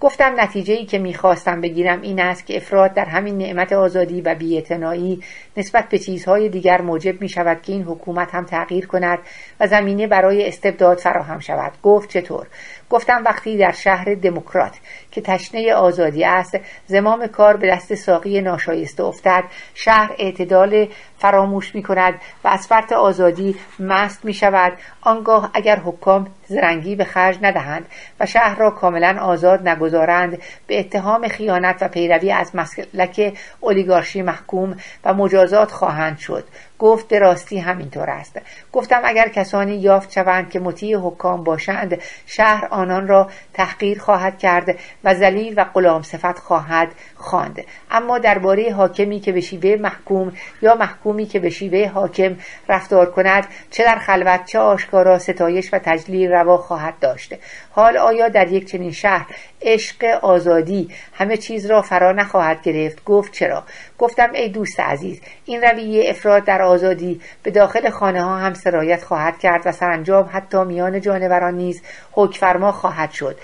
گفتم نتیجه ای که می‌خواستم بگیرم این است که افراد در همین نعمت آزادی و بیاعتنایی نسبت به چیزهای دیگر موجب می شود که این حکومت هم تغییر کند و زمینه برای استبداد فراهم شود. گفت چطور؟ گفتم وقتی در شهر دموکرات که تشنه آزادی است زمام کار به دست ساقی ناشایسته افتد شهر اعتدال فراموش می کند و از فرط آزادی مست می شود آنگاه اگر حکام زرنگی به خرج ندهند و شهر را کاملا آزاد نگذارند به اتهام خیانت و پیروی از مسلک اولیگارشی محکوم و مجازات خواهند شد. گفت به راستی همینطور است. گفتم اگر کسانی یافت شوند که مطیع حکام باشند شهر آنان را تحقیر خواهد کرد و ذلیل و غلام صفت خواهد خواند. اما درباره حاکمی که به شیوه محکوم یا محکومی که به شیوه حاکم رفتار کند چه در خلوت چه آشکارا ستایش و تجلیل روا خواهد داشت. حال آیا در یک چنین شهر عشق آزادی همه چیز را فرا نخواهد گرفت؟ گفت چرا؟ گفتم ای دوست عزیز این رویه افراد در آزادی به داخل خانه ها هم سرایت خواهد کرد و سرانجام حتی میان جانوران نیز حکفرما خواهد شد.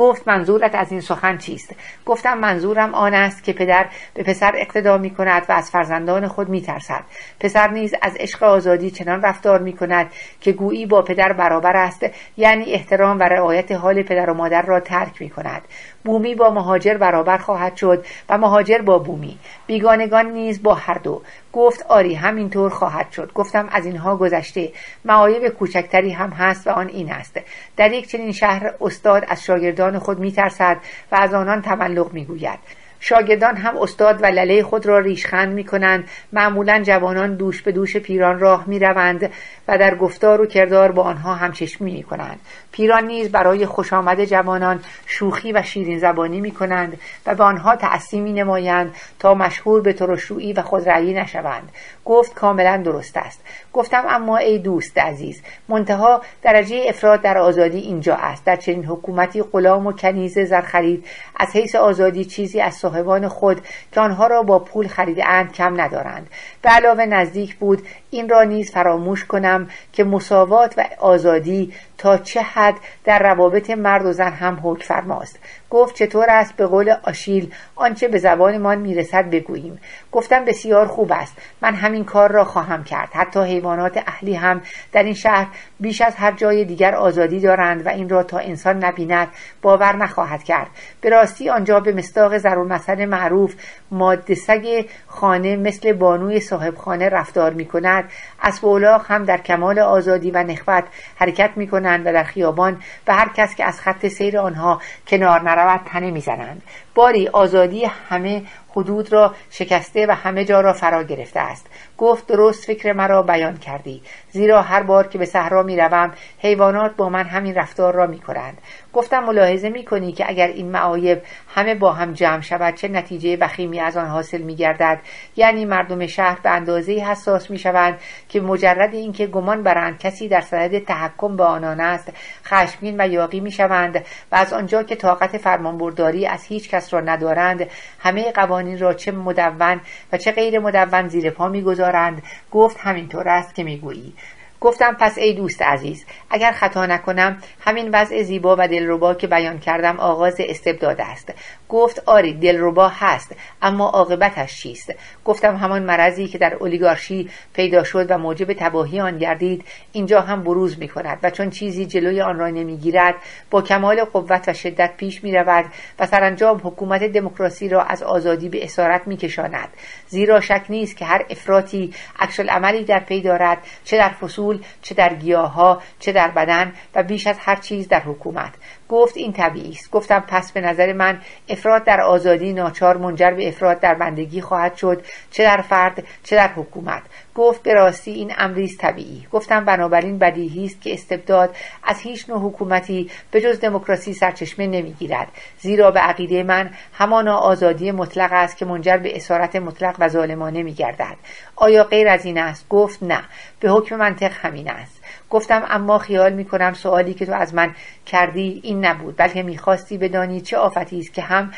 گفت منظورت از این سخن چیست؟ گفتم منظورم آن است که پدر به پسر اقتدا می کند و از فرزندان خود می ترسد پسر نیز از عشق آزادی چنان رفتار می کند که گویی با پدر برابر است یعنی احترام و رعایت حال پدر و مادر را ترک می کند بومی با مهاجر برابر خواهد شد و مهاجر با بومی. بیگانگان نیز با هر دو. گفت آری همینطور خواهد شد. گفتم از اینها گذشته. معایب کوچکتری هم هست و آن این است. در یک چنین شهر استاد از شاگردان خود میترسد و از آنان تملق می‌گوید. شاگردان هم استاد و لله خود را ریشخند می کنند معمولا جوانان دوش به دوش پیران راه می روند و در گفتار و کردار با آنها همچشمی می کنند پیران نیز برای خوش آمد جوانان شوخی و شیرین زبانی می کنند و به آنها تأثیر می نمایند تا مشهور به ترشویی و خودرأیی نشوند. گفت کاملا درست است. گفتم اما ای دوست عزیز منتها درجه افراد در آزادی اینجا است. در چنین حکومتی غلام و کنیز زرخرید از حیث آزادی چیزی از صاحبان خود که آنها را با پول خریده اند کم ندارند. به علاوه نزدیک بود این را نیز فراموش کنم که مساوات و آزادی تا چه حد در روابط مرد و زن هم حکم فرماست. گفت چطور است به قول آشیل آنچه به زبانمان می‌رسد بگوییم. گفتم بسیار خوب است. من همین کار را خواهم کرد. حتی حیوانات اهلی هم در این شهر بیش از هر جای دیگر آزادی دارند و این را تا انسان نبیند باور نخواهد کرد. به راستی آنجا به مستاق ضرورمثل معروف ماده سگ خانه مثل بانوی صاحب خانه رفتار می کند اسب هم در کمال آزادی و نخوت حرکت می کنند و در خیابان به هر کس که از خط سیر آنها کنار نرود تنه می‌زنند. باری آزادی همه حدود را شکسته و همه جا را فرا گرفته است. گفت درست فکر مرا بیان کردی. زیرا هر بار که به صحرا می روم حیوانات با من همین رفتار را می کنند. گفتم ملاحظه می کنی که اگر این معایب همه با هم جمع شود چه نتیجه وخیمی از آن حاصل می گردد؟ یعنی مردم شهر به اندازه حساس می شوند که مجرد اینکه گمان برند کسی در صدد تحکم به آنان است خشمگین و یاقی می شوند و از آنجا که طاقت فرمانبرداری از هیچ کس را ندارند همه قوانین را چه مدون و چه غیر مدون زیر پا می‌گذارند. گفت همینطور است که می‌گویی. گفتم پس ای دوست عزیز اگر خطا نکنم همین وضع زیبا و دلربا که بیان کردم آغاز استبداد است. گفت آری دلربا هست اما عاقبتش چیست؟ گفتم همان مرضی که در اولیگارشی پیدا شد و موجب تباهی آن گردید اینجا هم بروز می کند و چون چیزی جلوی آن را نمی‌گیرد با کمال قوت و شدت پیش می رود و سرانجام حکومت دموکراسی را از آزادی به اسارت می کشاند. زیرا شک نیست که هر افراطی عکس عملی در پی دارد چه در فصول چه در گیاه ها چه در بدن و بیش از هر چیز در حکومت. گفت این طبیعی است. گفتم پس به نظر من افراد در آزادی ناچار منجر به افراد در بندگی خواهد شد چه در فرد چه در حکومت. گفت به راستی این امری طبیعی. گفتم بنابراین بدیهی است که استبداد از هیچ نوع حکومتی به جز دموکراسی سرچشمه نمی‌گیرد. زیرا به عقیده من همانا آزادی مطلق است که منجر به اسارت مطلق و ظالمانه میگردد. آیا غیر از این است؟ گفت نه. به حکم منطق همین است. گفتم اما خیال می کنم سوالی که تو از من کردی این نبود. بلکه می‌خواستی بدانی چه آفتی است که هم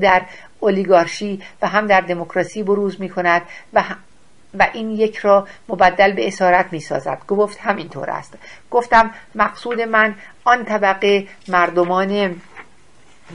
در اولیگارشی و هم در دموکراسی بروز می کند و و این یک را مبدل به اسارت می سازد گفت همینطور است. گفتم مقصود من آن طبقه مردمان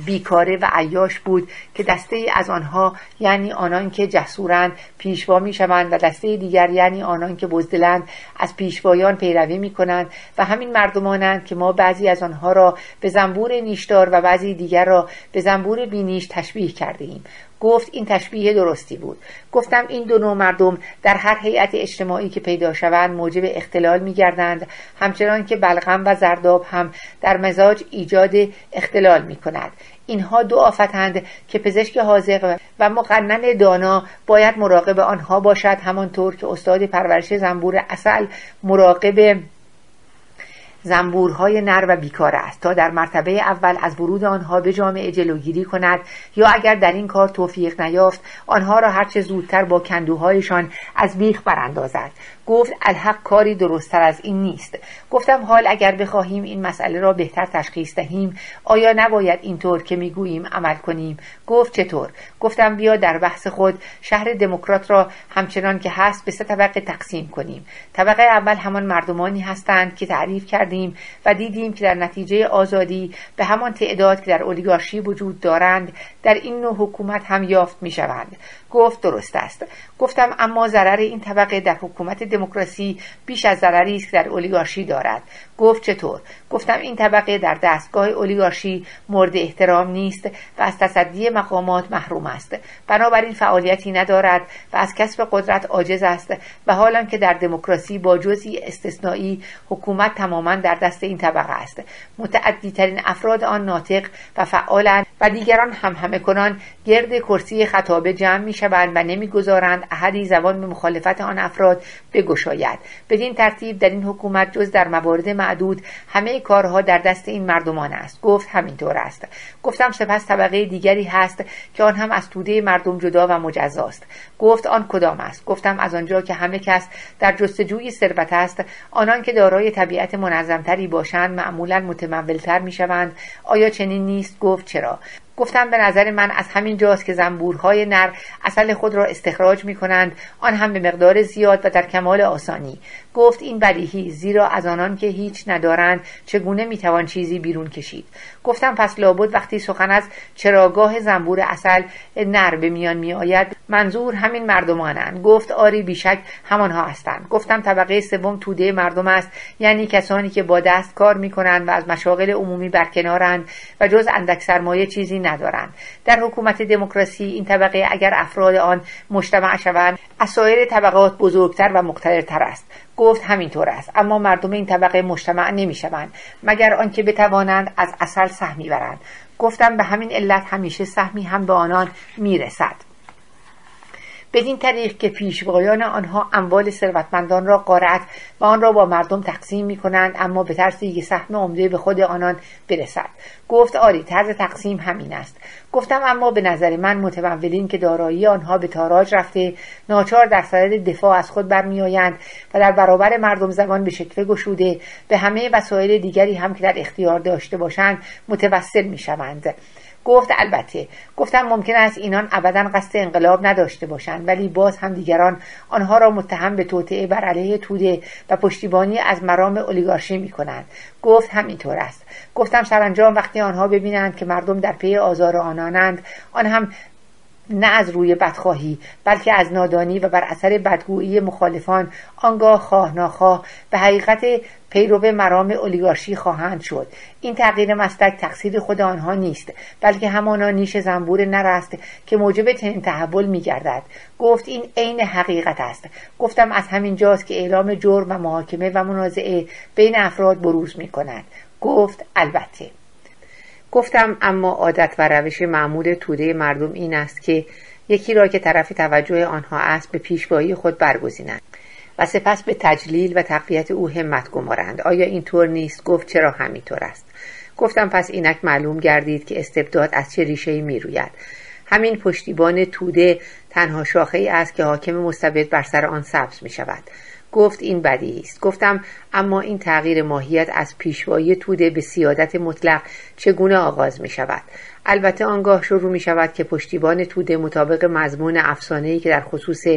بیکاره و عیاش بود که دسته ای از آنها یعنی آنان که جسورند پیشوا می شوند و دسته دیگر یعنی آنان که بزدلند از پیشوایان پیروی می کنند و همین مردمانند که ما بعضی از آنها را به زنبور نیشدار و بعضی دیگر را به زنبور بینیش تشبیه کرده ایم گفت این تشبیه درستی بود. گفتم این دو نوع مردم در هر هیئت اجتماعی که پیدا شوند موجب اختلال می گردند همچنان که بلغم و زرداب هم در مزاج ایجاد اختلال می کند اینها دو آفتند که پزشک حاضق و مقنن دانا باید مراقب آنها باشد. همانطور که استاد پرورش زنبور اصل مراقب زنبورهای نر و بیکار است. تا در مرتبه اول از ورود آنها به جامعه جلوگیری کند یا اگر در این کار توفیق نیافت آنها را هرچه زودتر با کندوهایشان از بیخ براندازد. گفت الحق کاری درستتر از این نیست. گفتم حال اگر بخواهیم این مسئله را بهتر تشخیص دهیم آیا نباید اینطور که می‌گوییم عمل کنیم؟ گفت چطور؟ گفتم بیا در بحث خود شهر دموکرات را همچنان که هست به سه طبقه تقسیم کنیم. طبقه اول همان مردمانی هستند که تعریف کردیم و دیدیم که در نتیجه آزادی به همان تعداد که در اولیگارشی وجود دارند در این نوع حکومت هم یافت می شوند گفت درست است. گفتم اما ضرر این طبقه در حکومت دموکراسی بیش از ضرری است که در اولیگارشی دارد. گفت چطور؟ گفتم این طبقه در دستگاه اولیگارشی مورد احترام نیست و از تصدی مقامات محروم است. بنابراین فعالیتی ندارد و از کسب قدرت عاجز است و حالا که در دموکراسی با جزئی استثنایی حکومت تماما در دست این طبقه است. متعدی ترین افراد آن ناطق و فعالند و دیگران هم همه کنان گرد کرسی خطابه جمع می شوند و نمی‌گذارند احدی زبان به مخالفت آن افراد بگشاید. بدین ترتیب در این حکومت جز در موارد معدود همه کارها در دست این مردمان است. گفت همینطور است. گفتم سپس طبقه دیگری هست که آن هم از توده مردم جدا و مجزاست. گفت آن کدام است؟ گفتم از آنجا که همه کس در جستجوی ثروت است آنان که دارای طبیعت منظمتری باشند معمولا متمولتر می‌شوند. آیا چنین نیست؟ گفت چرا؟ گفتم به نظر من از همین جاست که زنبورهای نر اصل خود را استخراج می کنند آن هم به مقدار زیاد و در کمال آسانی. گفت این بدیهی زیرا از آنان که هیچ ندارند چگونه می‌توان چیزی بیرون کشید. گفتم پس لابد وقتی سخن از چراگاه زنبور اصل نر به میان میآید منظور همین مردمانند. گفت آری بیشک همانها هستند. گفتم طبقه سوم توده مردم است یعنی کسانی که با دست کار می‌کنند و از مشاغل عمومی برکنارند و جز اندک سرمایه چیزی ندارند. در حکومت دموکراسی این طبقه اگر افراد آن مجتمع شوند از سایر طبقات بزرگتر و مقتدرتر است. گفت همینطور است. اما مردم این طبقه مجتمع نمی‌شوند مگر آنکه بتوانند از اصل سهمی برند. گفتم به همین علت همیشه سهمی هم به آنان می‌رسد. بدین طریق که پیشوایان آنها اموال ثروتمندان را قارت و آن را با مردم تقسیم می کنند اما به ترسی که سهم عمده به خود آنان برسد. گفت آری طرز تقسیم همین است. گفتم اما به نظر من متمولین که دارایی آنها به تاراج رفته ناچار در صدد دفاع از خود برمیآیند و در برابر مردم زبان به شکوه گشوده به همه وسایل دیگری هم که در اختیار داشته باشند متوسل می‌شوند. گفت البته. گفتم ممکن است اینان ابدا قصد انقلاب نداشته باشند ولی باز هم دیگران آنها را متهم به توطعه بر علیه توده و پشتیبانی از مرام اولیگارشی می کنند گفت همینطور است. گفتم سرانجام وقتی آنها ببینند که مردم در پی آزار آنانند آن هم نه از روی بدخواهی بلکه از نادانی و بر اثر بدگویی مخالفان آنگاه خواه ناخواه. به حقیقت پیرو مرام اولیگارشی خواهند شد. این تغییر مسلک تقصیر خود آنها نیست بلکه همانا نیش زنبور نر است که موجب چنین تحول میگردد. گفت این عین حقیقت است. گفتم از همین جاست که اعلام جرم و محاکمه و منازعه بین افراد بروز می کند گفت البته. گفتم اما عادت و روش معمول توده مردم این است که یکی را که طرف توجه آنها است به پیشوایی خود برگزینند. و سپس به تجلیل و تقویت او همت گمارند. آیا این طور نیست؟ گفت چرا همینطور است؟ گفتم پس اینک معلوم گردید که استبداد از چه ریشه می روید همین پشتیبان توده تنها شاخه ای است که حاکم مستبد بر سر آن سبز می شود گفت این بدی است. گفتم اما این تغییر ماهیت از پیشوایی توده به سیادت مطلق چگونه آغاز می شود البته آنگاه شروع می شود که پشتیبان توده مطابق مضمون افسانه‌ای که در خصوص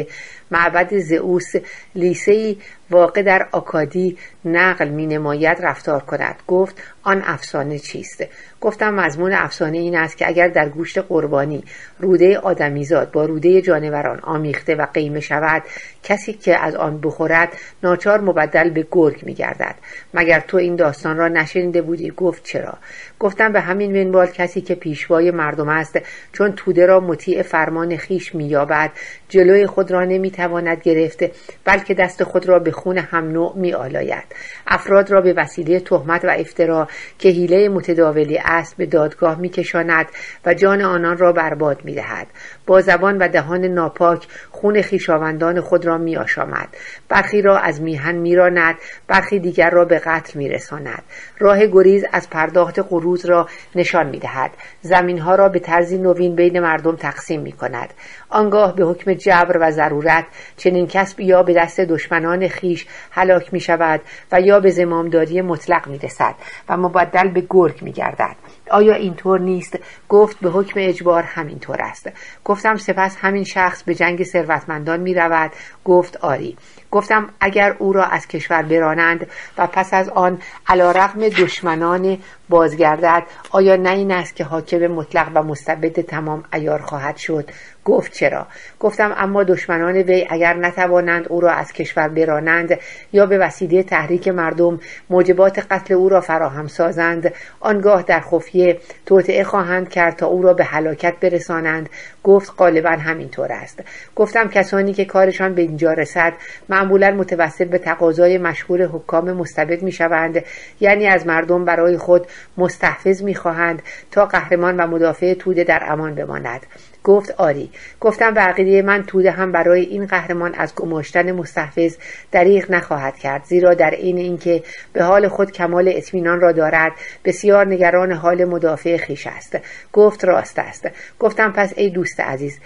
معبد زئوس لیسهی واقع در آکادی نقل می نماید رفتار کند. گفت آن افسانه چیست؟ گفتم مضمون افسانه این است که اگر در گوشت قربانی روده آدمیزاد با روده جانوران آمیخته و قیمه شود کسی که از آن بخورد ناچار مبدل به گرگ می گردد مگر تو این داستان را نشنیده بودی؟ گفت چرا؟ گفتم به همین منوال کسی که پیشوای مردم است چون توده را مطیع فرمان خیش مییابد جلوی خود را نمی‌تواند گرفت بلکه دست خود را به خون هم نوع می آلاید. افراد را به وسیله تهمت و افترا که حیله متداولی است به دادگاه میکشاند و جان آنان را برباد می دهد. با زبان و دهان ناپاک خون خیشاوندان خود را می آشامد. برخی را از میهن میراند برخی دیگر را به قتل میرساند راه گریز از پرداخت قروض را نشان می دهد. زمین ها را به طرزی نوین بین مردم تقسیم می کند. آنگاه به حکم جبر و ضرورت چنین کسب یا به دست دشمنان خیش هلاک می شود و یا به زمامداری مطلق می رسد و مبدل به گرگ می گردد. آیا اینطور نیست؟ گفت به حکم اجبار همینطور است. گفتم سپس همین شخص به جنگ ثروتمندان می رود گفت آری. گفتم اگر او را از کشور برانند و پس از آن علا رغم دشمنان بازگردد آیا نه این است که حاکم مطلق و مستبد تمام ایار خواهد شد؟ گفت چرا؟ گفتم اما دشمنان وی اگر نتوانند او را از کشور برانند یا به وسیله تحریک مردم موجبات قتل او را فراهم سازند آنگاه در خفیه توطعه خواهند کرد تا او را به هلاکت برسانند. گفت غالبا همینطور است. گفتم کسانی که کارشان به اینجا رسد معمولا متوسل به تقاضای مشهور حکام مستبد می‌شوند. یعنی از مردم برای خود مستحفظ می‌خواهند تا قهرمان و مدافع توده در امان بماند. گفت آری. گفتم به عقیده من توده هم برای این قهرمان از گماشتن مستحفظ دریغ نخواهد کرد زیرا در عین اینکه به حال خود کمال اطمینان را دارد بسیار نگران حال مدافع خیش است. گفت راست است. گفتم پس ای دوست عزیز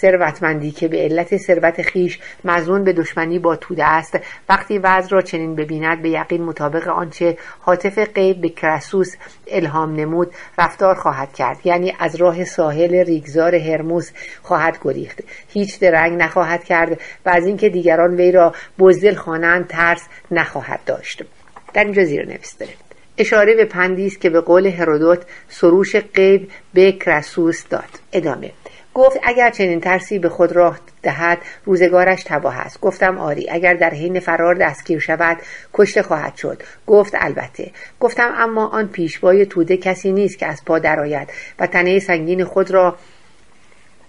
ثروتمندی که به علت ثروت خیش مزنون به دشمنی با توده است. وقتی وضع را چنین ببیند به یقین مطابق آنچه حاطف غیب به کرسوس الهام نمود رفتار خواهد کرد. یعنی از راه ساحل ریگزار هرموس خواهد گریخت. هیچ درنگ نخواهد کرد و از اینکه دیگران وی را بزدل خوانند ترس نخواهد داشت. در اینجا زیر نویس اشاره به پندی است که به قول هرودوت سروش غیب به کرسوس داد. ادامه. گفت اگر چنین ترسی به خود راه دهد روزگارش تباه است. گفتم آری اگر در حین فرار دستگیر شود کشته خواهد شد. گفت البته. گفتم اما آن پیشوای توده کسی نیست که از پا درآید و تنه سنگین خود را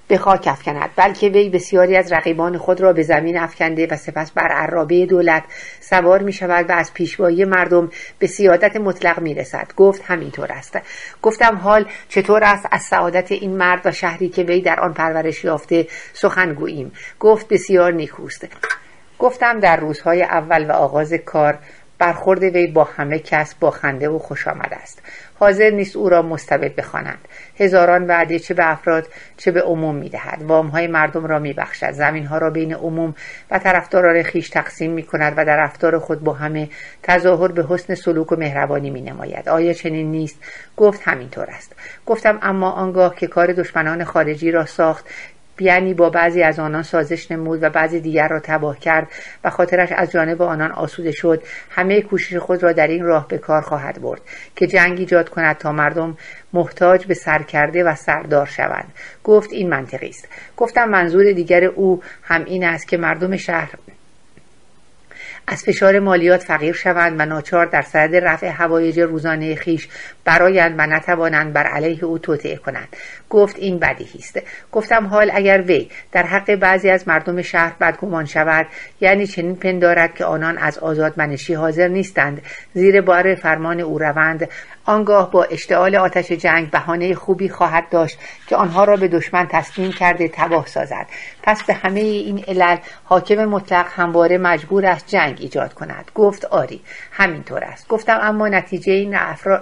به خاک افکند بلکه وی بسیاری از رقیبان خود را به زمین افکنده و سپس بر عرابه دولت سوار می شود و از پیشوایی مردم به سیادت مطلق می رسد گفت همینطور است. گفتم حال چطور است از سعادت این مرد و شهری که وی در آن پرورش یافته سخن گوییم گفت بسیار نیکوست. گفتم در روزهای اول و آغاز کار برخورد وی با همه کس با خنده و خوش آمد است. حاضر نیست او را مستبد بخوانند. هزاران وعده چه به افراد چه به عموم می‌دهد. وامهای مردم را میبخشد. زمینها را بین عموم و طرفداران خیش تقسیم می‌کند و در رفتار خود با همه تظاهر به حسن سلوک و مهربانی مینماید. آیا چنین نیست؟ گفت همینطور است. گفتم اما آنگاه که کار دشمنان خارجی را ساخت یعنی با بعضی از آنان سازش نمود و بعضی دیگر را تباه کرد و خاطرش از جانب آنان آسوده شد. همه کوشش خود را در این راه به کار خواهد برد که جنگ ایجاد کند تا مردم محتاج به سرکرده و سردار شوند. گفت این منطقی است. گفتم منظور دیگر او هم این است که مردم شهر از فشار مالیات فقیر شوند و ناچار در صدد رفع هوایج روزانه خیش برایند و نتوانند بر علیه او توطعه کنند. گفت این بدیهی است. گفتم حال اگر وی در حق بعضی از مردم شهر بدگمان شود یعنی چنین پندارد که آنان از آزادمنشی حاضر نیستند. زیر بار فرمان او روند آنگاه با اشتعال آتش جنگ بهانه خوبی خواهد داشت که آنها را به دشمن تسلیم کرده تباه سازد. پس به همه این علل حاکم مطلق همواره مجبور است جنگ ایجاد کند. گفت آری همینطور است. گفتم اما نتیجه این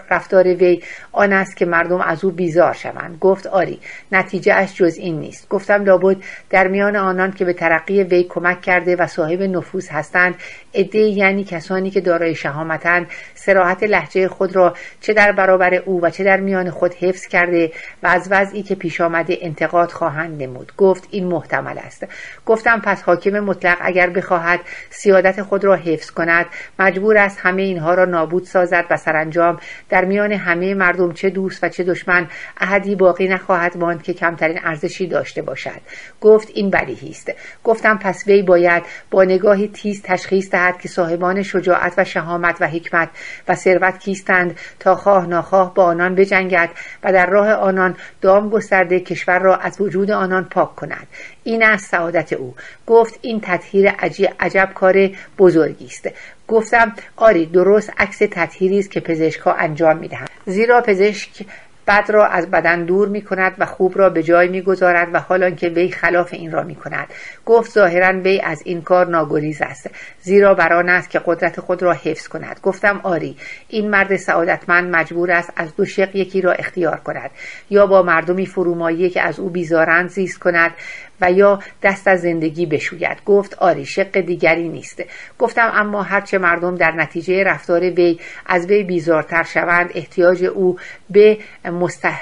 رفتار وی آن است که مردم از او بیزار شوند. گفت آری نتیجه اش جز این نیست. گفتم لابد در میان آنان که به ترقی وی کمک کرده و صاحب نفوذ هستند عده یعنی کسانی که دارای شهامتند سراحت لحجه خود را چه در برابر او و چه در میان خود حفظ کرده و از وضعی که پیش آمده انتقاد خواهند نمود. گفت این محتمل است. گفتم پس حاکم مطلق اگر بخواهد سیادت خود را حفظ کند مجبور است همه اینها را نابود سازد و سرانجام در میان همه مردم چه دوست و چه دشمن احدی باقی نخواهد ماند که کمترین ارزشی داشته باشد. گفت این بدیهی است. گفتم پس وی باید با نگاهی تیز تشخیص دهد که صاحبان شجاعت و شهامت و حکمت و ثروت کیستند تا خواه ناخواه با آنان بجنگد و در راه آنان دام گسترده کشور را از وجود آنان پاک کند. این است سعادت او. گفت این تطهیر عجیب, عجب کار بزرگی است. گفتم آری درست عکس تطهیری است که پزشکها انجام می‌دهند. زیرا پزشک بد را از بدن دور می کند و خوب را به جای می گذارد و حال که وی خلاف این را می کند گفت ظاهرا وی از این کار ناگریز است زیرا بر آن است که قدرت خود را حفظ کند. گفتم آری این مرد سعادتمند مجبور است از دو شق یکی را اختیار کند یا با مردمی فرومایی که از او بیزارند زیست کند و یا دست از زندگی بشوید. گفت آری شق دیگری نیست. گفتم اما هرچه مردم در نتیجه رفتار وی از وی بیزارتر شوند احتیاج او به مستح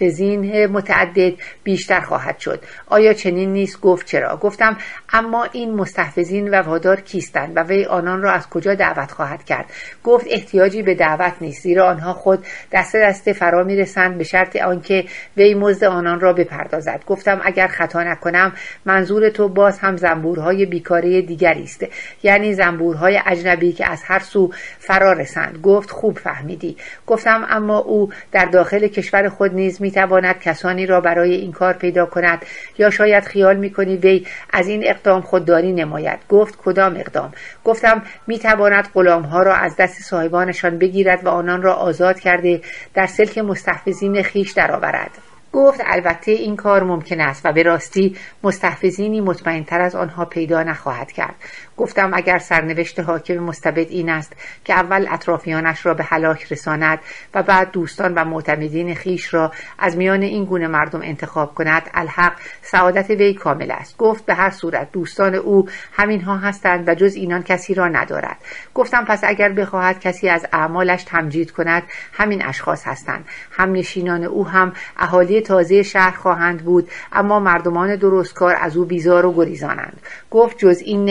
فزین متعدد بیشتر خواهد شد. آیا چنین نیست؟ گفت چرا؟ گفتم اما این مستحفظین و وادار کیستند و وی آنان را از کجا دعوت خواهد کرد؟ گفت احتیاجی به دعوت نیست زیرا آنها خود دسته دسته فرا می‌رسند به شرط آنکه وی مزد آنان را بپردازد. گفتم اگر خطا نکنم منظور تو باز هم زنبورهای بیکاره دیگری است. یعنی زنبورهای اجنبی که از هر سو فرا رسند. گفت خوب فهمیدی. گفتم اما او در داخل کشور خود نیز می‌تواند کسانی را برای این کار پیدا کند یا شاید خیال می‌کنی وی از این اقدام خودداری نماید. گفت کدام اقدام؟ گفتم می‌تواند غلامها را از دست صاحبانشان بگیرد و آنان را آزاد کرده در سلک مستحفظین خیش درآورد. گفت البته این کار ممکن است و به راستی مستحفظینی مطمئنتر از آنها پیدا نخواهد کرد. گفتم اگر سرنوشت حاکم مستبد این است که اول اطرافیانش را به هلاک رساند و بعد دوستان و معتمدین خیش را از میان این گونه مردم انتخاب کند الحق سعادت وی کامل است. گفت به هر صورت دوستان او همینها هستند و جز اینان کسی را ندارد. گفتم پس اگر بخواهد کسی از اعمالش تمجید کند همین اشخاص هستند. همنشینان او هم اهالی تازه شهر خواهند بود اما مردمان درستکار از او بیزار و گریزانند. گفت جز این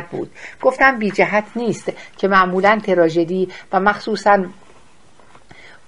بود. گفتم بی جهت نیست که معمولا تراژدی و مخصوصا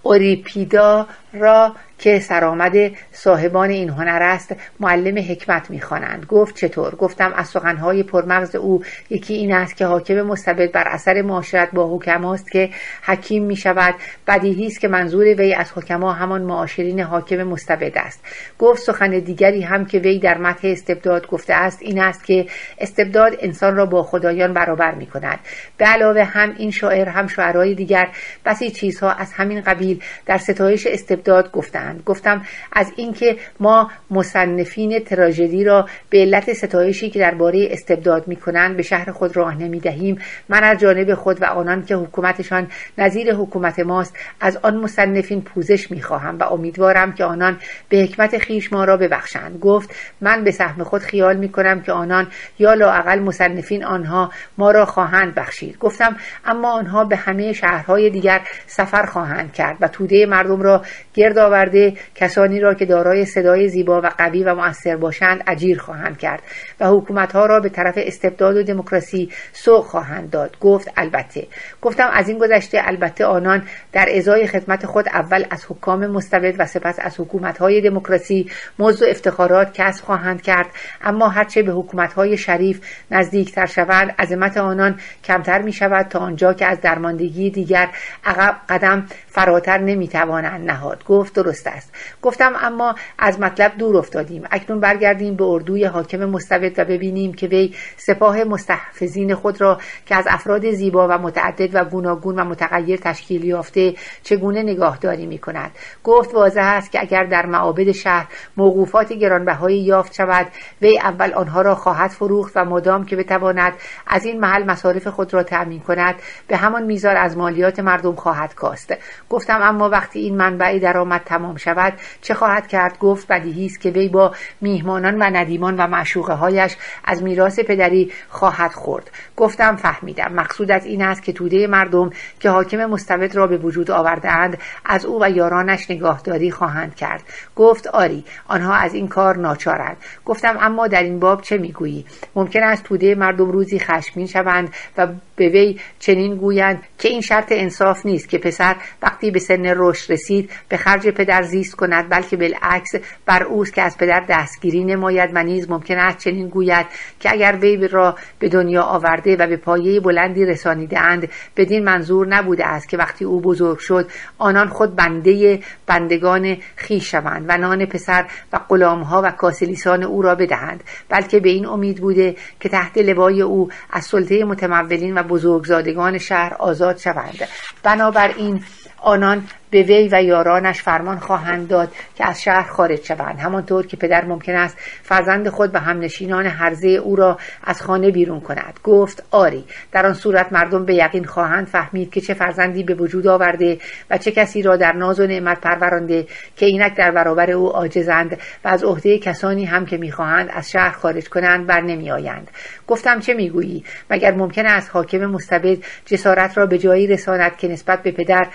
اوریپیدا را که سرآمد صاحبان این هنر است معلم حکمت می‌خوانند. گفت چطور؟ گفتم از سخنهای پرمغز او یکی این است که حاکم مستبد بر اثر معاشرت با حکماست که حکیم می شود بدیهی است که منظور وی از حکما همان معاشرین حاکم مستبد است. گفت سخن دیگری هم که وی در متن استبداد گفته است این است که استبداد انسان را با خدایان برابر می کند به علاوه هم این شاعر هم شعرهای دیگر بسی چیزها از همین قبیل در ستایش استبداد گفتند. گفتم از اینکه ما مصنفین تراژدی را به علت ستایشی که درباره استبداد می‌کنند به شهر خود راه نمی‌دهیم. من از جانب خود و آنان که حکومتشان نظیر حکومت ماست از آن مصنفین پوزش می‌خواهم و امیدوارم که آنان به حکمت خیش ما را ببخشند. گفت من به سهم خود خیال می‌کنم که آنان یا لااقل مصنفین آنها ما را خواهند بخشید. گفتم اما آنها به همه شهرهای دیگر سفر خواهند کرد و توده مردم را گرد آورده کسانی را که دارای صدای زیبا و قوی و مؤثر باشند اجیر خواهند کرد و حکومت ها را به طرف استبداد و دموکراسی سوق خواهند داد. گفت البته. گفتم از این گذشته البته آنان در ازای خدمت خود اول از حکام مستبد و سپس از حکومت های دموکراسی موضوع افتخارات کسب خواهند کرد. اما هرچه به حکومت های شریف نزدیکتر شوند عظمت آنان کمتر می شود تا آنجا که از درماندگی دیگر عقب قدم فراتر نمی توانند نهاد. گفت درست است. گفتم اما از مطلب دور افتادیم. اکنون برگردیم به اردوی حاکم مستبد و ببینیم که وی سپاه مستحفظین خود را که از افراد زیبا و متعدد و گوناگون و متغیر تشکیل یافته چگونه نگاهداری می کند گفت واضح است که اگر در معابد شهر موقوفات گرانبهایی یافت شود وی اول آنها را خواهد فروخت و مدام که بتواند از این محل مصارف خود را تأمین کند به همان میزان از مالیات مردم خواهد کاست گفتم اما وقتی این منبع درآمد تمام شود چه خواهد کرد؟ گفت بدیهی است که وی با میهمانان و ندیمان و معشوقه هایش از میراث پدری خواهد خورد. گفتم فهمیدم. مقصود از این است که توده مردم که حاکم مستبد را به وجود آوردهاند از او و یارانش نگاهداری خواهند کرد. گفت آری آنها از این کار ناچارند. گفتم اما در این باب چه می‌گویی؟ ممکن است توده مردم روزی خشمگین شوند و به وی چنین گویند که این شرط انصاف نیست که پسر وقتی به سن رشد رسید به خرج پدر زیست کند بلکه بالعکس بر اوست که از پدر دستگیری نماید و نیز ممکن است چنین گوید که اگر وی را به دنیا آورده و به پایه بلندی رسانیده اند بدین منظور نبوده است که وقتی او بزرگ شد آنان خود بنده بندگان خیش شوند و نان پسر و غلامها و کاسلیسان او را بدهند بلکه به این امید بوده که تحت لوای او از سلطه متمولین و بزرگزادگان شهر آزاد شوند. بنابراین آنان به وی و یارانش فرمان خواهند داد که از شهر خارج شوند. همانطور که پدر ممکن است فرزند خود و همنشینان حرزه او را از خانه بیرون کند. گفت آری در آن صورت مردم به یقین خواهند فهمید که چه فرزندی به وجود آورده و چه کسی را در ناز و نعمت پرورانده که اینک در برابر او عاجزند و از عهده کسانی هم که می‌خواهند از شهر خارج کنند بر نمیآیند. گفتم چه می‌گویی؟ مگر ممکن است حاکم مستبد جسارت را به جایی رساند که نسبت به پدر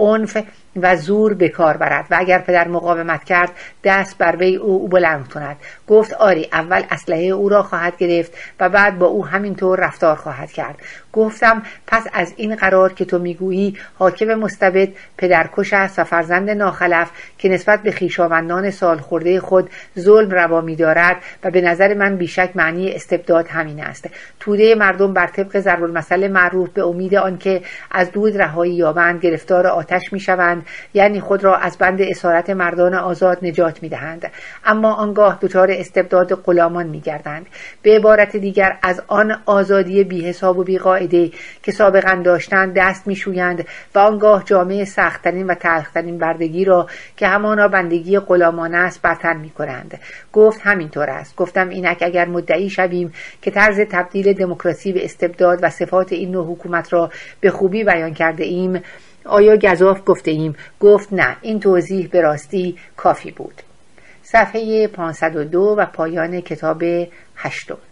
عنف و زور به کار برد و اگر پدر مقاومت کرد دست بر وی او, بلند کند. گفت آری اول اسلحه او را خواهد گرفت و بعد با او همینطور رفتار خواهد کرد. گفتم پس از این قرار که تو می‌گویی حاکم مستبد پدرکش است و فرزند ناخلف که نسبت به خویشاوندان سال خورده خود ظلم روا میدارد و به نظر من بیشک معنی استبداد همین است. توده مردم بر طبق ضرب المثل معروف به امید آنکه از دود رهایی یابند گرفتار آتش می‌شوند یعنی خود را از بند اسارت مردان آزاد نجات می‌دهند. اما آنگاه دچار استبداد غلامان میگردند. به عبارت دیگر از آن آزادی بیحساب و بیقاعده که سابقا داشتند دست میشویند و آنگاه جامعه سختترین و تلخترین بردگی را که همانا بندگی غلامان است برتر می‌کنند. گفت همینطور است. گفتم اینک اگر مدعی شویم که طرز تبدیل دموکراسی به استبداد و صفات این نوع حکومت را به خوبی بیان کرده ایم آیا گذاف گفته ایم؟ گفت نه. این توضیح به راستی کافی بود. صفحه 502 و پایان کتاب هشتم.